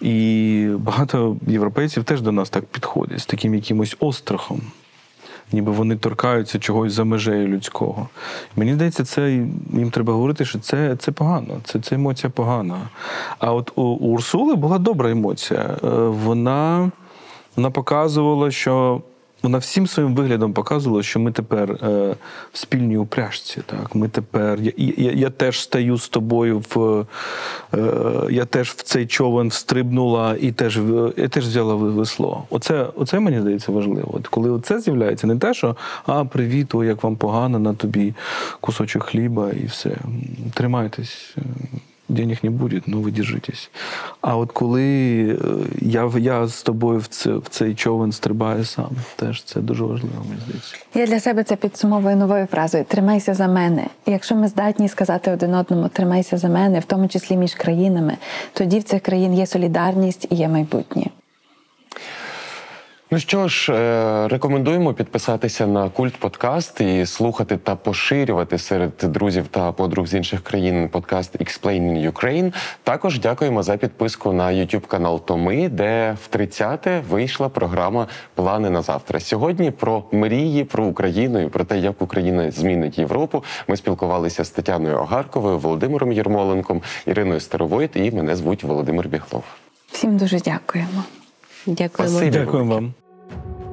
І багато європейців теж до нас так підходять з таким якимось острахом. Ніби вони торкаються чогось за межею людського. Мені здається, це їм треба говорити, що це, це погано, це, це емоція погана. А от у, у Урсули була добра емоція. Е, Вона, вона показувала, що вона всім своїм виглядом показувала, що ми тепер е, в спільній упряжці. Так? Ми тепер, я, я, я теж стаю з тобою в е, я теж в цей човен встрибнула і теж я теж взяла весло. Оце, оце мені здається важливо. От коли це з'являється, не те, що а, привіт, ой, як вам погано, на тобі кусочок хліба і все. Тримайтесь. Денег не буде, ну ви держитесь. А от коли е, я, я з тобою в, це, в цей човен стрибаю сам, теж це дуже важливо, мені здається. Я для себе це підсумовую новою фразою Тримайся за мене. І якщо ми здатні сказати один одному Тримайся за мене, в тому числі між країнами, тоді в цих країн є солідарність і є майбутнє. Ну що ж, е, рекомендуємо підписатися на культ подкаст і слухати та поширювати серед друзів та подруг з інших країн подкаст Explaining Ukraine. Також дякуємо за підписку на YouTube канал Томи, де в 30-те вийшла програма Плани на завтра. Сьогодні про мрії, про Україну і про те, як Україна змінить Європу. Ми спілкувалися з Тетяною Огарковою, Володимиром Єрмоленком, Іриною Старовойт і мене звуть Володимир Біглов. Всім дуже дякуємо. Дякуємо. Дякую вам. thank you